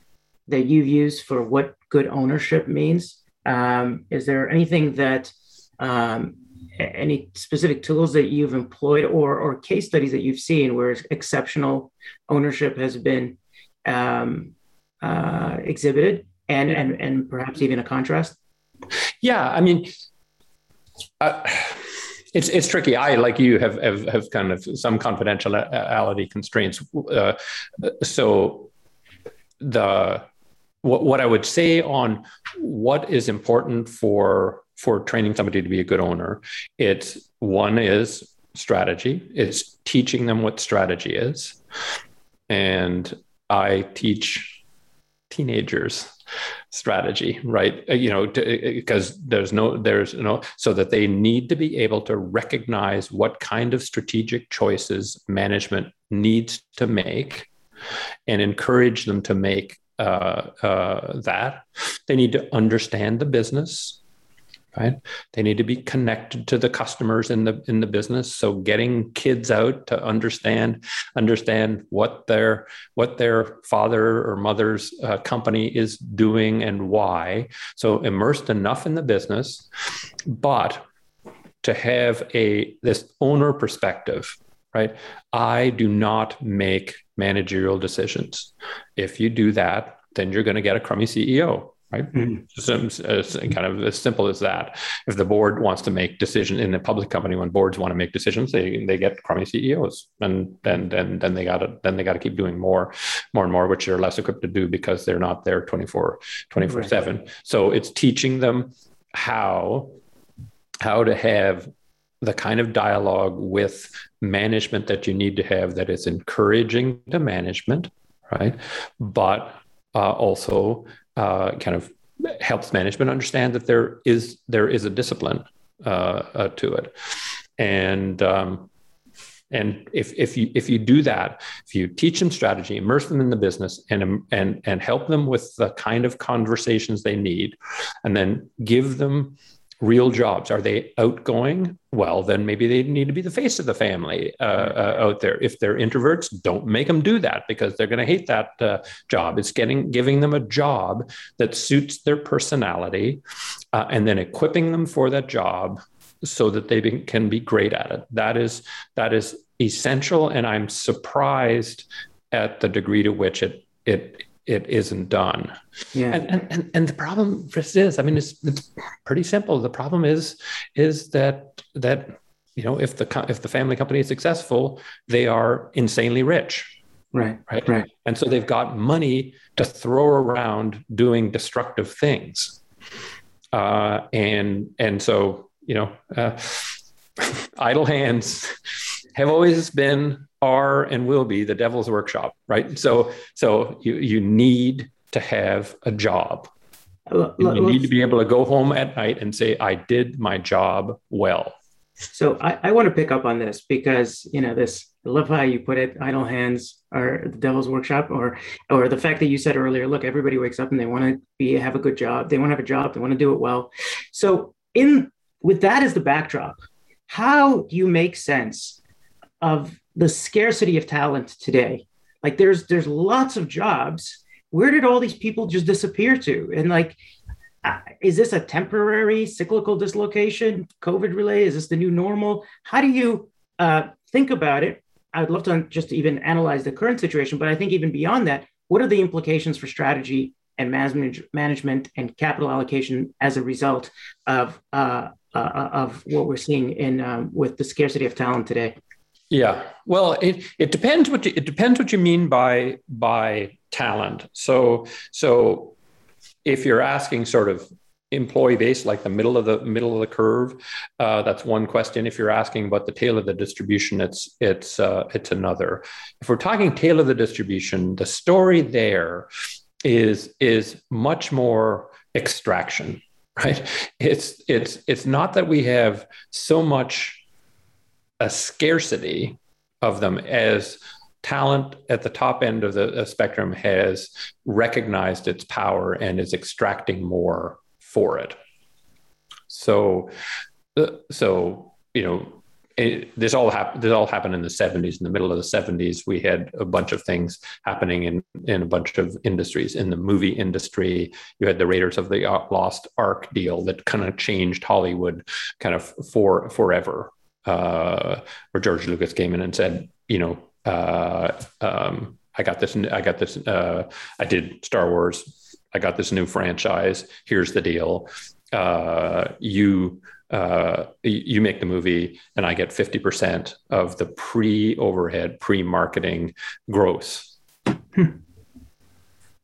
that you've used for what good ownership means? Um, is there anything that um, any specific tools that you've employed or or case studies that you've seen where exceptional ownership has been um, uh, exhibited and and and perhaps even a contrast yeah i mean uh, it's it's tricky. I, like you, have have, have kind of some confidentiality constraints. Uh, so the what, what I would say on what is important for for training somebody to be a good owner, it's one is strategy. It's teaching them what strategy is, and I teach teenagers strategy right uh, you know because uh, there's no there's no so that they need to be able to recognize what kind of strategic choices management needs to make and encourage them to make uh, uh, that. They need to understand the business, right? They need to be connected to the customers in the in the business. So getting kids out to understand understand what their what their father or mother's uh, company is doing and why. So immersed enough in the business, but to have a this owner perspective right i do not make managerial decisions. If you do that, then you're going to get a crummy CEO, right? Mm-hmm. kind of as simple as that. If the board wants to make decisions in a public company, when boards want to make decisions, they they get crummy CEOs, and then then then they got to then they got to keep doing more, more and more, which they're less equipped to do because they're not there 24 24 right. seven. So it's teaching them how how to have the kind of dialogue with management that you need to have that is encouraging to management, right? But uh, also uh, kind of helps management understand that there is there is a discipline uh, uh to it, and um, and if if you if you do that, if you teach them strategy, immerse them in the business, and and and help them with the kind of conversations they need, and then give them real jobs. Are they outgoing? Well, then maybe they need to be the face of the family uh, uh, out there. If they're introverts, don't make them do that because they're going to hate that uh, job. It's getting giving them a job that suits their personality, uh, and then equipping them for that job so that they be, can be great at it. That is that is essential, and I'm surprised at the degree to which it it it isn't done. Yeah. And, and, and, the problem is, I mean, it's, it's pretty simple. The problem is, is that, that, you know, if the, if the family company is successful, they are insanely rich. Right. Right. Right. And so they've got money to throw around doing destructive things. Uh, and, and so, you know, uh, idle hands have always been are and will be the devil's workshop, right? So so you you need to have a job. you need to be able to go home at night and say, I did my job well. So I, I want to pick up on this because you know this I love how you put it, idle hands are the devil's workshop, or or the fact that you said earlier, look, everybody wakes up and they want to be have a good job, they want to have a job, they want to do it well. So in with that as the backdrop, how do you make sense of the scarcity of talent today. Like there's there's lots of jobs. Where did all these people just disappear to? And like, uh, is this a temporary cyclical dislocation, COVID relay? Is this the new normal? How do you uh, think about it? I'd love to just even analyze the current situation, but I think even beyond that, what are the implications for strategy and management, management and capital allocation as a result of uh, uh, of what we're seeing in um, with the scarcity of talent today? Yeah. Well, it, it depends what you, it depends what you mean by by talent. So so if you're asking sort of employee base, like the middle of the middle of the curve, uh, that's one question. If you're asking about the tail of the distribution, it's it's uh, it's another. If we're talking tail of the distribution, the story there is is much more extraction, right? It's it's it's not that we have so much a scarcity of them as talent at the top end of the spectrum has recognized its power and is extracting more for it. So, uh, so you know, it, this all happened. This all happened in the '70s. In the middle of the '70s, we had a bunch of things happening in in a bunch of industries. In the movie industry, you had the Raiders of the Lost Ark deal that kind of changed Hollywood, kind of for forever. Uh, where George Lucas came in and said, you know, uh, um, I got this. I got this. Uh, I did Star Wars. I got this new franchise. Here's the deal. Uh, you uh, you make the movie, and I get fifty percent of the pre-overhead, pre-marketing gross.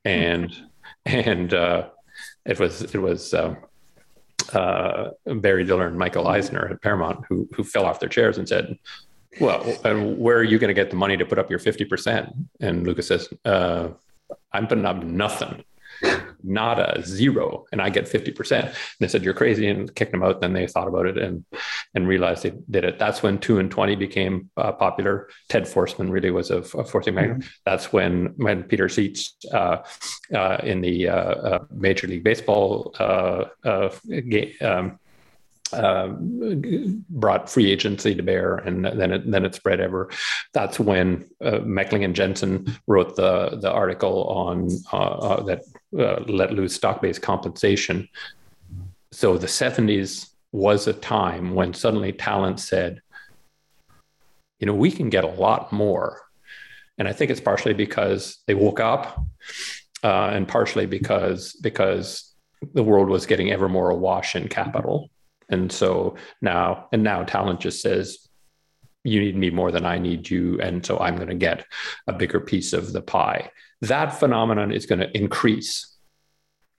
and and uh, it was it was. Um, uh, Barry Diller and Michael Eisner at Paramount, who who fell off their chairs and said, well, and where are you going to get the money to put up your 50%? And Lucas says, uh, I'm putting up nothing, not a zero, and I get 50%. And they said, You're crazy, and kicked them out. Then they thought about it and and realized they did it. That's when two and 20 became uh, popular. Ted Forstmann really was a, a forcing magnet. Mm-hmm. That's when, when Peter Seitz uh, uh, in the uh, uh, Major League Baseball uh, game. Um, um, brought free agency to bear, and then it then it spread ever. That's when uh, Meckling and Jensen wrote the the article on uh, uh, that uh, let loose stock based compensation. So the seventies was a time when suddenly talent said, you know, we can get a lot more, and I think it's partially because they woke up, uh, and partially because because the world was getting ever more awash in capital and so now, and now talent just says, you need me more than I need you. And so I'm going to get a bigger piece of the pie. That phenomenon is going to increase.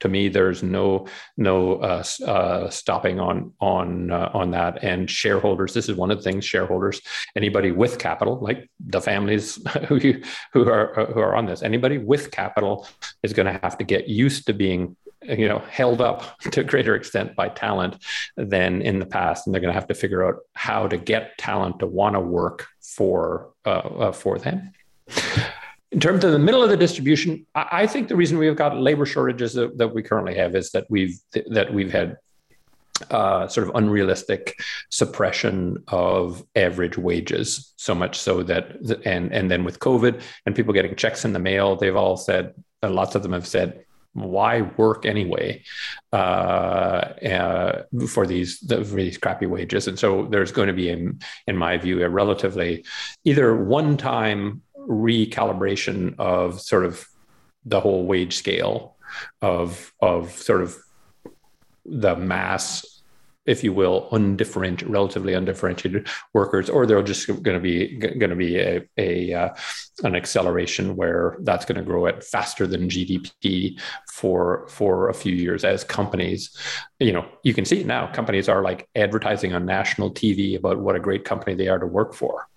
To me, there's no no uh, uh, stopping on on uh, on that. And shareholders, this is one of the things. Shareholders, anybody with capital, like the families who you, who are who are on this, anybody with capital is going to have to get used to being you know held up to a greater extent by talent than in the past. And they're going to have to figure out how to get talent to want to work for uh, uh, for them. In terms of the middle of the distribution I, I think the reason we've got labor shortages that, that, we currently have is that we've that we've had uh, sort of unrealistic suppression of average wages so much so that and and then with covid and people getting checks in the mail they've all said lots of them have said why work anyway uh, uh, for these for these crappy wages? And so there's going to be, in, in my view, a relatively either one time recalibration of sort of the whole wage scale of of sort of the mass if you will, undifferentiated, relatively undifferentiated workers, or they're just going to be going to be a, a uh, an acceleration where that's going to grow at faster than GDP for for a few years as companies, you know, you can see now companies are like advertising on national TV about what a great company they are to work for.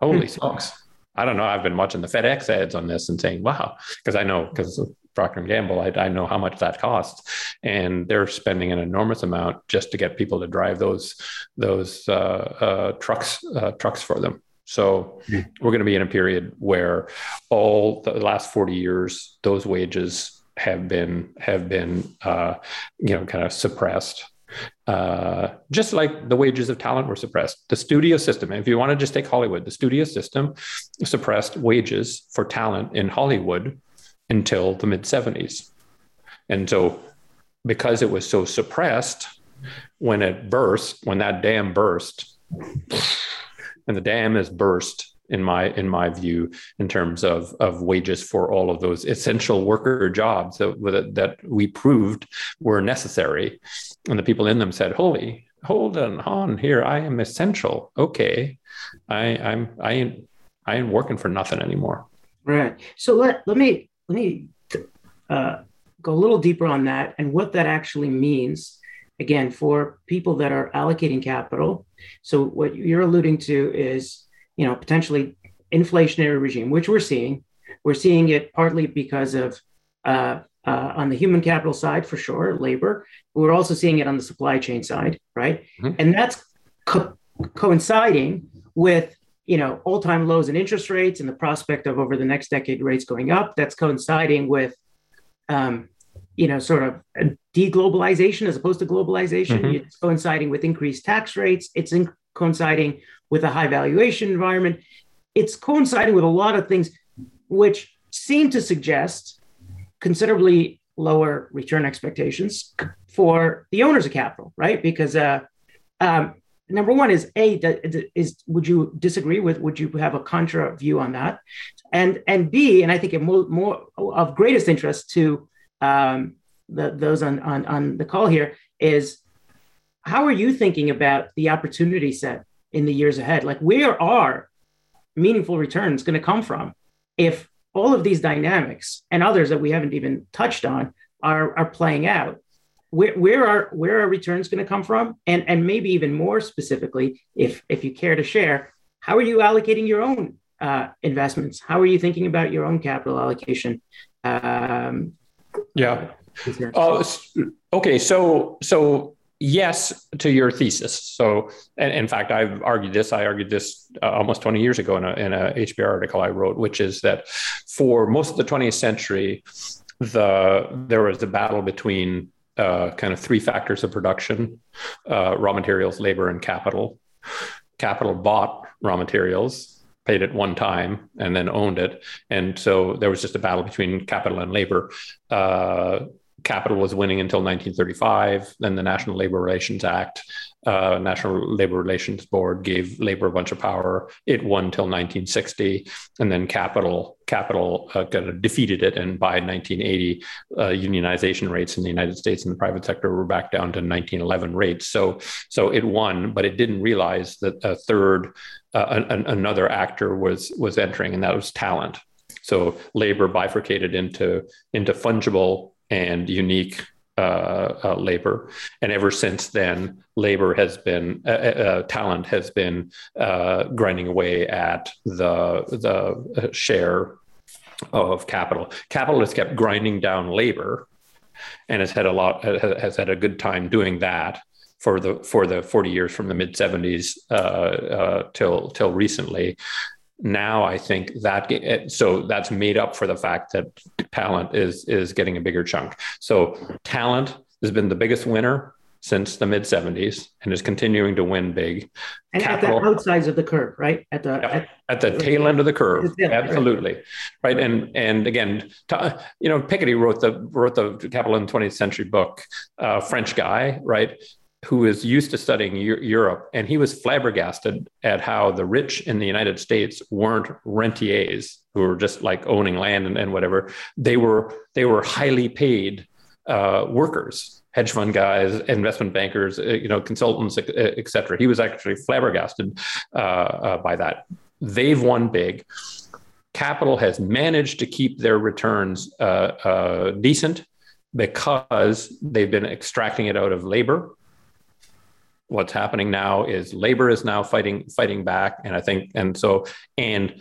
Holy hmm. smokes! I don't know. I've been watching the FedEx ads on this and saying, "Wow," because I know because Procter and Gamble, I, I, know how much that costs, and they're spending an enormous amount just to get people to drive those those uh, uh, trucks uh, trucks for them. So mm-hmm. we're going to be in a period where all the last forty years, those wages have been have been uh, you know kind of suppressed. Uh, just like the wages of talent were suppressed. The studio system, if you want to just take Hollywood, the studio system suppressed wages for talent in Hollywood until the mid 70s. And so, because it was so suppressed, when it burst, when that dam burst, and the dam is burst in my in my view in terms of of wages for all of those essential worker jobs that that we proved were necessary and the people in them said holy hold on here i am essential. Okay. I i'm i ain't i ain't working for nothing anymore. Right. So let let me let me uh, go a little deeper on that and what that actually means again for people that are allocating capital. So what you're alluding to is you know potentially inflationary regime which we're seeing. We're seeing it partly because of uh, uh, on the human capital side for sure labor we're also seeing it on the supply chain side right? Mm-hmm. and that's co- coinciding with you know all-time lows in interest rates and the prospect of over the next decade rates going up. That's coinciding with um, you know sort of deglobalization as opposed to globalization. Mm-hmm. It's coinciding with increased tax rates. It's in- coinciding with a high valuation environment. It's coinciding with a lot of things which seem to suggest considerably lower return expectations for the owners of capital, right? Because uh, um, number one is a is would you disagree with? Would you have a contra view on that? And and B, and I think it more, more of greatest interest to um, the, those on, on on the call here is how are you thinking about the opportunity set in the years ahead? Like where are meaningful returns going to come from if all of these dynamics and others that we haven't even touched on are, are playing out where, where are where are returns going to come from and and maybe even more specifically if if you care to share how are you allocating your own uh, investments how are you thinking about your own capital allocation um, yeah uh, okay so so yes to your thesis. So, and in fact, I've argued this. I argued this uh, almost 20 years ago in a, in a HBR article I wrote, which is that for most of the 20th century, the there was a battle between uh, kind of three factors of production: uh, raw materials, labor, and capital. Capital bought raw materials, paid it one time, and then owned it, and so there was just a battle between capital and labor. Uh, capital was winning until 1935. Then the National Labor Relations Act, uh, National Labor Relations Board gave labor a bunch of power. It won until 1960, and then capital capital uh, kind of defeated it. And by 1980, uh, unionization rates in the United States and the private sector were back down to 1911 rates. So so it won, but it didn't realize that a third, uh, an, another actor was was entering, and that was talent. So labor bifurcated into into fungible and unique uh, uh, labor. And ever since then, labor has been uh, uh, talent has been grinding away at the the share of capital. Capital has kept grinding down labor, and has had a lot has had a good time doing that for the for the 40 years from the mid 70s uh, uh, till till recently now I think that so that's made up for the fact that talent is is getting a bigger chunk. So talent has been the biggest winner since the mid 70s and is continuing to win big. And Capital, at the outsides of the curve, right? At the at, at, the tail end of the curve, absolutely, right. right? And and again, you know, Piketty wrote the wrote the Capital in the 20th Century book, uh, French guy, right? Who is used to studying Europe, and he was flabbergasted at how the rich in the United States weren't rentiers who were just like owning land and, and whatever. They were they were highly paid uh, workers, hedge fund guys, investment bankers, uh, you know, consultants, etc. He was actually flabbergasted uh, uh, by that. They've won big. Capital has managed to keep their returns uh, uh, decent because they've been extracting it out of labor what's happening now is labor is now fighting fighting back. And i think and so and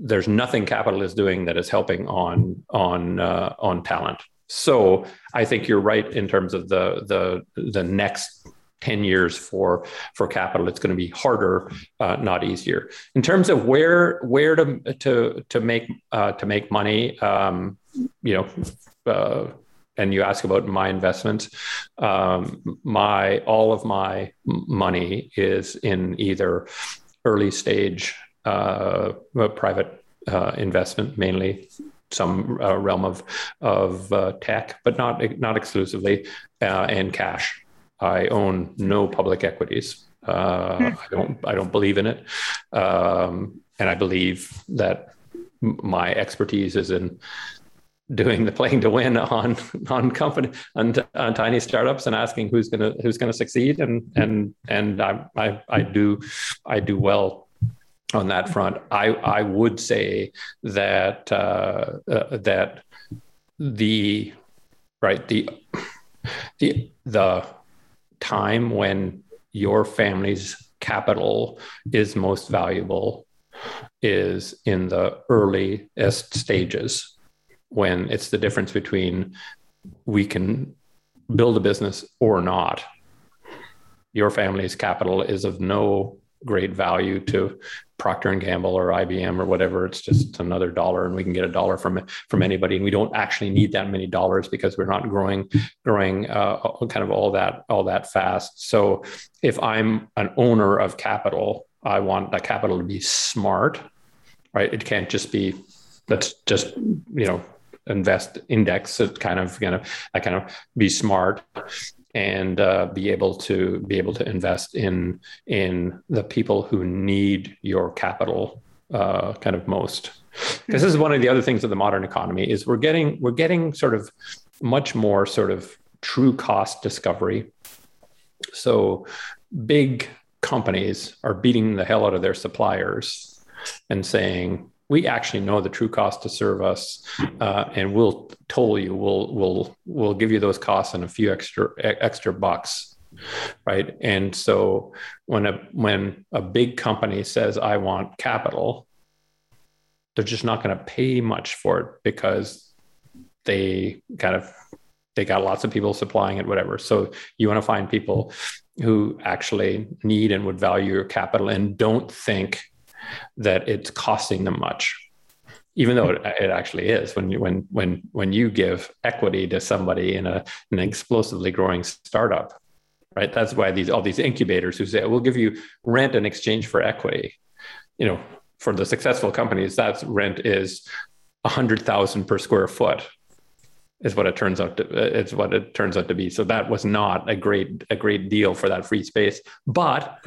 there's nothing capital is doing that is helping on on uh, on talent. So i think you're right in terms of the the the next 10 years for for capital. It's going to be harder uh, not easier. In terms of where where to to to make uh, to make money um, you know uh, and you ask about my investments, um, my all of my money is in either early stage uh, private uh, investment, mainly some uh, realm of of uh, tech, but not not exclusively, uh, and cash. I own no public equities. Uh, hmm. I don't I don't believe in it, um, and I believe that my expertise is in doing the playing to win on on company on, on tiny startups and asking who's gonna who's gonna succeed and and and I, I I do I do well on that front. I I would say that uh, uh, that the right the the the time when your family's capital is most valuable is in the earliest stages when it's the difference between we can build a business or not. Your family's capital is of no great value to Procter and Gamble or IBM or whatever. It's just another dollar, and we can get a dollar from from anybody, and we don't actually need that many dollars because we're not growing growing uh, kind of all that all that fast. So if I'm an owner of capital, I want that capital to be smart, right? It can't just be let's just you know invest index it kind of you know I kind of be smart and uh, be able to be able to invest in in the people who need your capital uh, kind of most. Because this is one of the other things of the modern economy is we're getting we're getting sort of much more sort of true cost discovery. So big companies are beating the hell out of their suppliers and saying we actually know the true cost to serve us, uh, and we'll toll you. We'll we'll we'll give you those costs and a few extra extra bucks, right? And so when a when a big company says I want capital, they're just not going to pay much for it because they kind of they got lots of people supplying it, whatever. So you want to find people who actually need and would value your capital and don't think that it's costing them much even though it, actually is. When you when when when you give equity to somebody in a an explosively growing startup right? That's why these all these incubators who say we'll give you rent in exchange for equity. You know for the successful companies that's rent is a hundred thousand per square foot is what it turns out to it's what it turns out to be. So that was not a great a great deal for that free space. But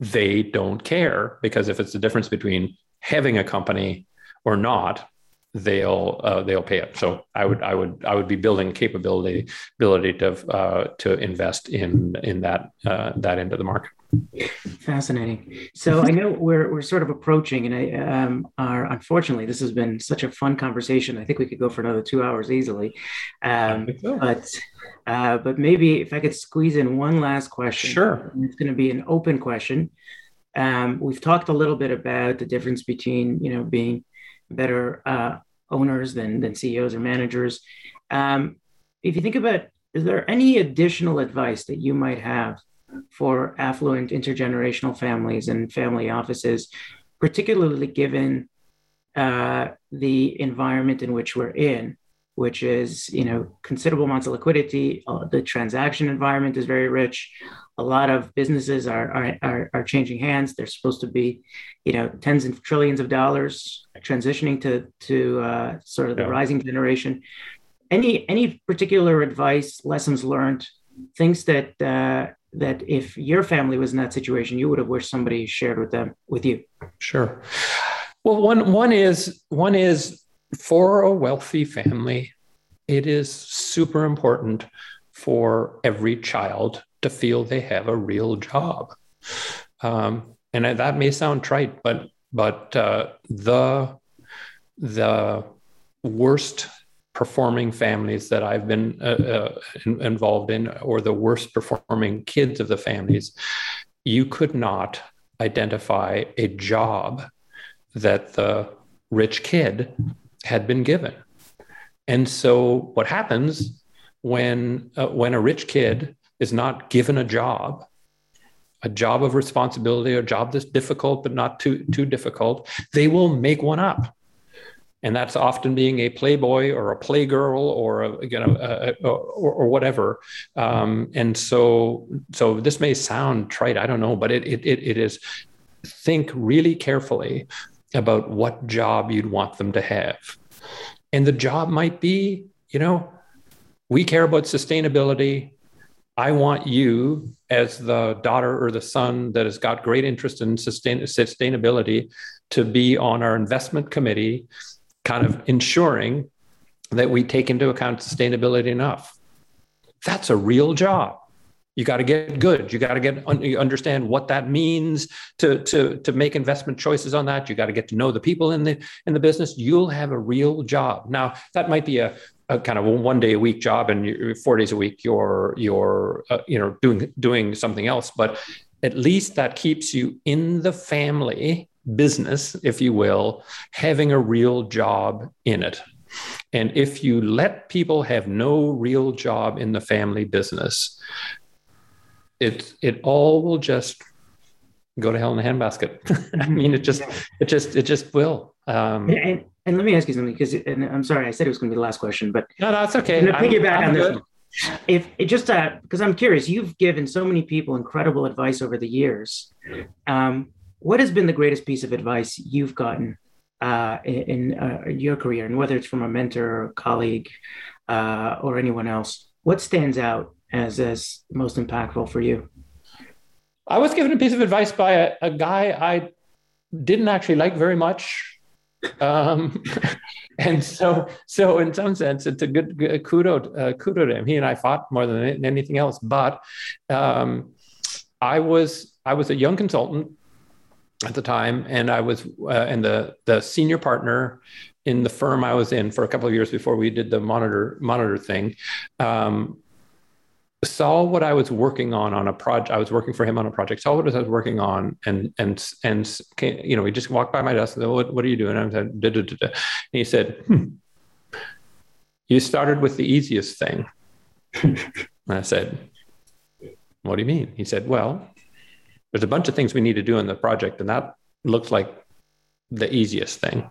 they don't care because if it's the difference between having a company or not they'll uh, they'll pay it. So i would i would i would be building capability ability to uh, to invest in in that uh, that end of the market fascinating so i know we're we're sort of approaching and i um are unfortunately this has been such a fun conversation i think we could go for another two hours easily um but uh, but maybe if I could squeeze in one last question. Sure. It's going to be an open question. Um, we've talked a little bit about the difference between, you know, being better uh, owners than, than CEOs or managers. Um, if you think about, is there any additional advice that you might have for affluent intergenerational families and family offices, particularly given uh, the environment in which we're in? which is you know considerable amounts of liquidity. Uh, the transaction environment is very rich. A lot of businesses are, are, are are changing hands. They're supposed to be, you know, tens of trillions of dollars transitioning to to uh, sort of the yeah. rising generation. Any any particular advice, lessons learned, things that uh, that if your family was in that situation, you would have wished somebody shared with them with you. Sure. Well, one one is one is for a wealthy family, it is super important for every child to feel they have a real job. Um, and that may sound trite, but but uh, the the worst performing families that I've been uh, uh, involved in, or the worst performing kids of the families, you could not identify a job that the rich kid had been given. And so, what happens when uh, when a rich kid is not given a job, a job of responsibility, a job that's difficult but not too too difficult, they will make one up, and that's often being a playboy or a playgirl or a, you know a, a, or, or, whatever. Um, and so so this may sound trite, I don't know, but it it it, is. Think really carefully about what job you'd want them to have. And the job might be, you know, we care about sustainability. I want you, as the daughter or the son that has got great interest in sustain, sustainability, to be on our investment committee, kind of ensuring that we take into account sustainability enough. That's a real job. You got to get good. You got to get understand what that means to to to make investment choices on that. You got to get to know the people in the in the business. You'll have a real job. Now that might be a, a kind of one day a week job and four days a week you're you're uh, you know doing doing something else. But at least that keeps you in the family business if you will having a real job in it and if you let people have no real job in the family business, it it all will just go to hell in a handbasket. I mean, it just, it just, it just will. Um, and, and, let me ask you something because, I'm sorry, I said it was going to be the last question, but no, no, it's okay. I'm piggyback on this. If it just uh, because I'm curious, you've given so many people incredible advice over the years. Um, what has been the greatest piece of advice you've gotten uh, in, in uh, your career, and whether it's from a mentor, or colleague, uh, or anyone else? What stands out as as most impactful for you? I was given a piece of advice by a, a guy I didn't actually like very much. Um, and so, so in some sense, it's a good, good kudo, uh, kudo to him. He and I fought more than anything else. But um, I was I was a young consultant at the time, and I was uh, and the the senior partner in the firm I was in for a couple of years before we did the monitor monitor thing. Um, saw what I was working on on a project. I was working for him on a project. Saw what I was working on, and and and you know, he just walked by my desk and said, "What what are you doing?" I said, da, da, da, and he said, hmm, "You started with the easiest thing." and I said, "What do you mean?" He said, "Well, there's a bunch of things we need to do in the project, and that looks like the easiest thing."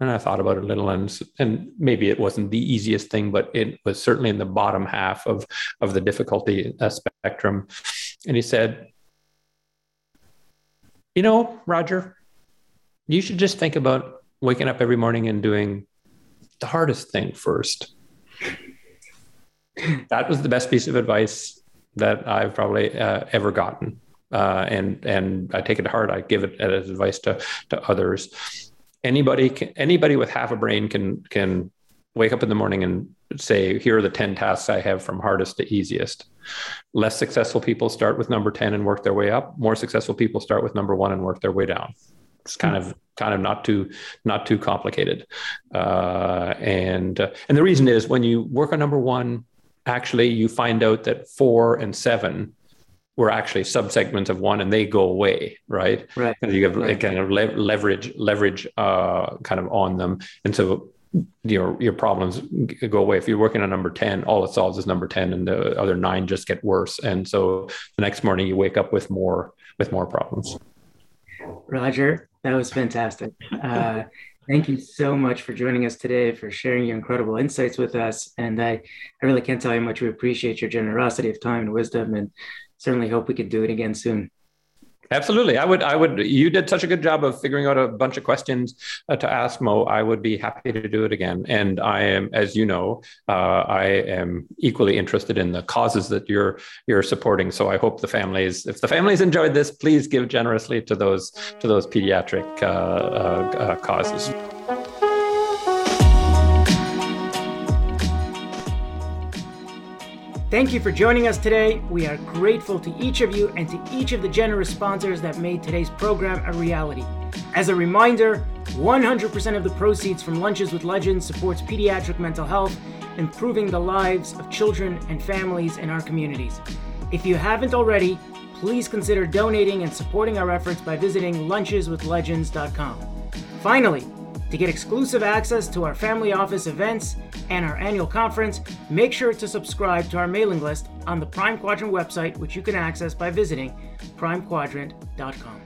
And I thought about it a little, and and maybe it wasn't the easiest thing, but it was certainly in the bottom half of of the difficulty uh, spectrum. And he said, "You know, Roger, you should just think about waking up every morning and doing the hardest thing first. that was the best piece of advice that I've probably uh, ever gotten, uh, and and I take it to heart. I give it as advice to to others. Anybody can, anybody with half a brain can can wake up in the morning and say here are the 10 tasks i have from hardest to easiest. Less successful people start with number 10 and work their way up. More successful people start with number 1 and work their way down. It's kind of kind of not too not too complicated. Uh, and uh, and the reason is when you work on number 1 actually you find out that 4 and 7 were actually subsegments of one and they go away right? Right and you have right. kind of leverage leverage uh, kind of on them. And so your your problems go away. If you're working on number 10 all it solves is number 10 and the other nine just get worse. And so the next morning you wake up with more with more problems. Roger that was fantastic. Uh, Thank you so much for joining us today, for sharing your incredible insights with us. And I, I really can't tell you how much we appreciate your generosity of time and wisdom and certainly hope we could do it again soon. Absolutely. I would, I would, you did such a good job of figuring out a bunch of questions uh, to ask Mo. I would be happy to do it again. And I am, as you know, uh, I am equally interested in the causes that you're, you're supporting. So I hope the families, if the families enjoyed this, please give generously to those, to those pediatric uh, uh, uh causes. Thank you for joining us today. We are grateful to each of you and to each of the generous sponsors that made today's program a reality. As a reminder, 100% of the proceeds from Lunches with Legends supports pediatric mental health, improving the lives of children and families in our communities. If you haven't already, please consider donating and supporting our efforts by visiting luncheswithlegends.com. Finally, to get exclusive access to our family office events and our annual conference, make sure to subscribe to our mailing list on the Prime Quadrant website, which you can access by visiting primequadrant.com.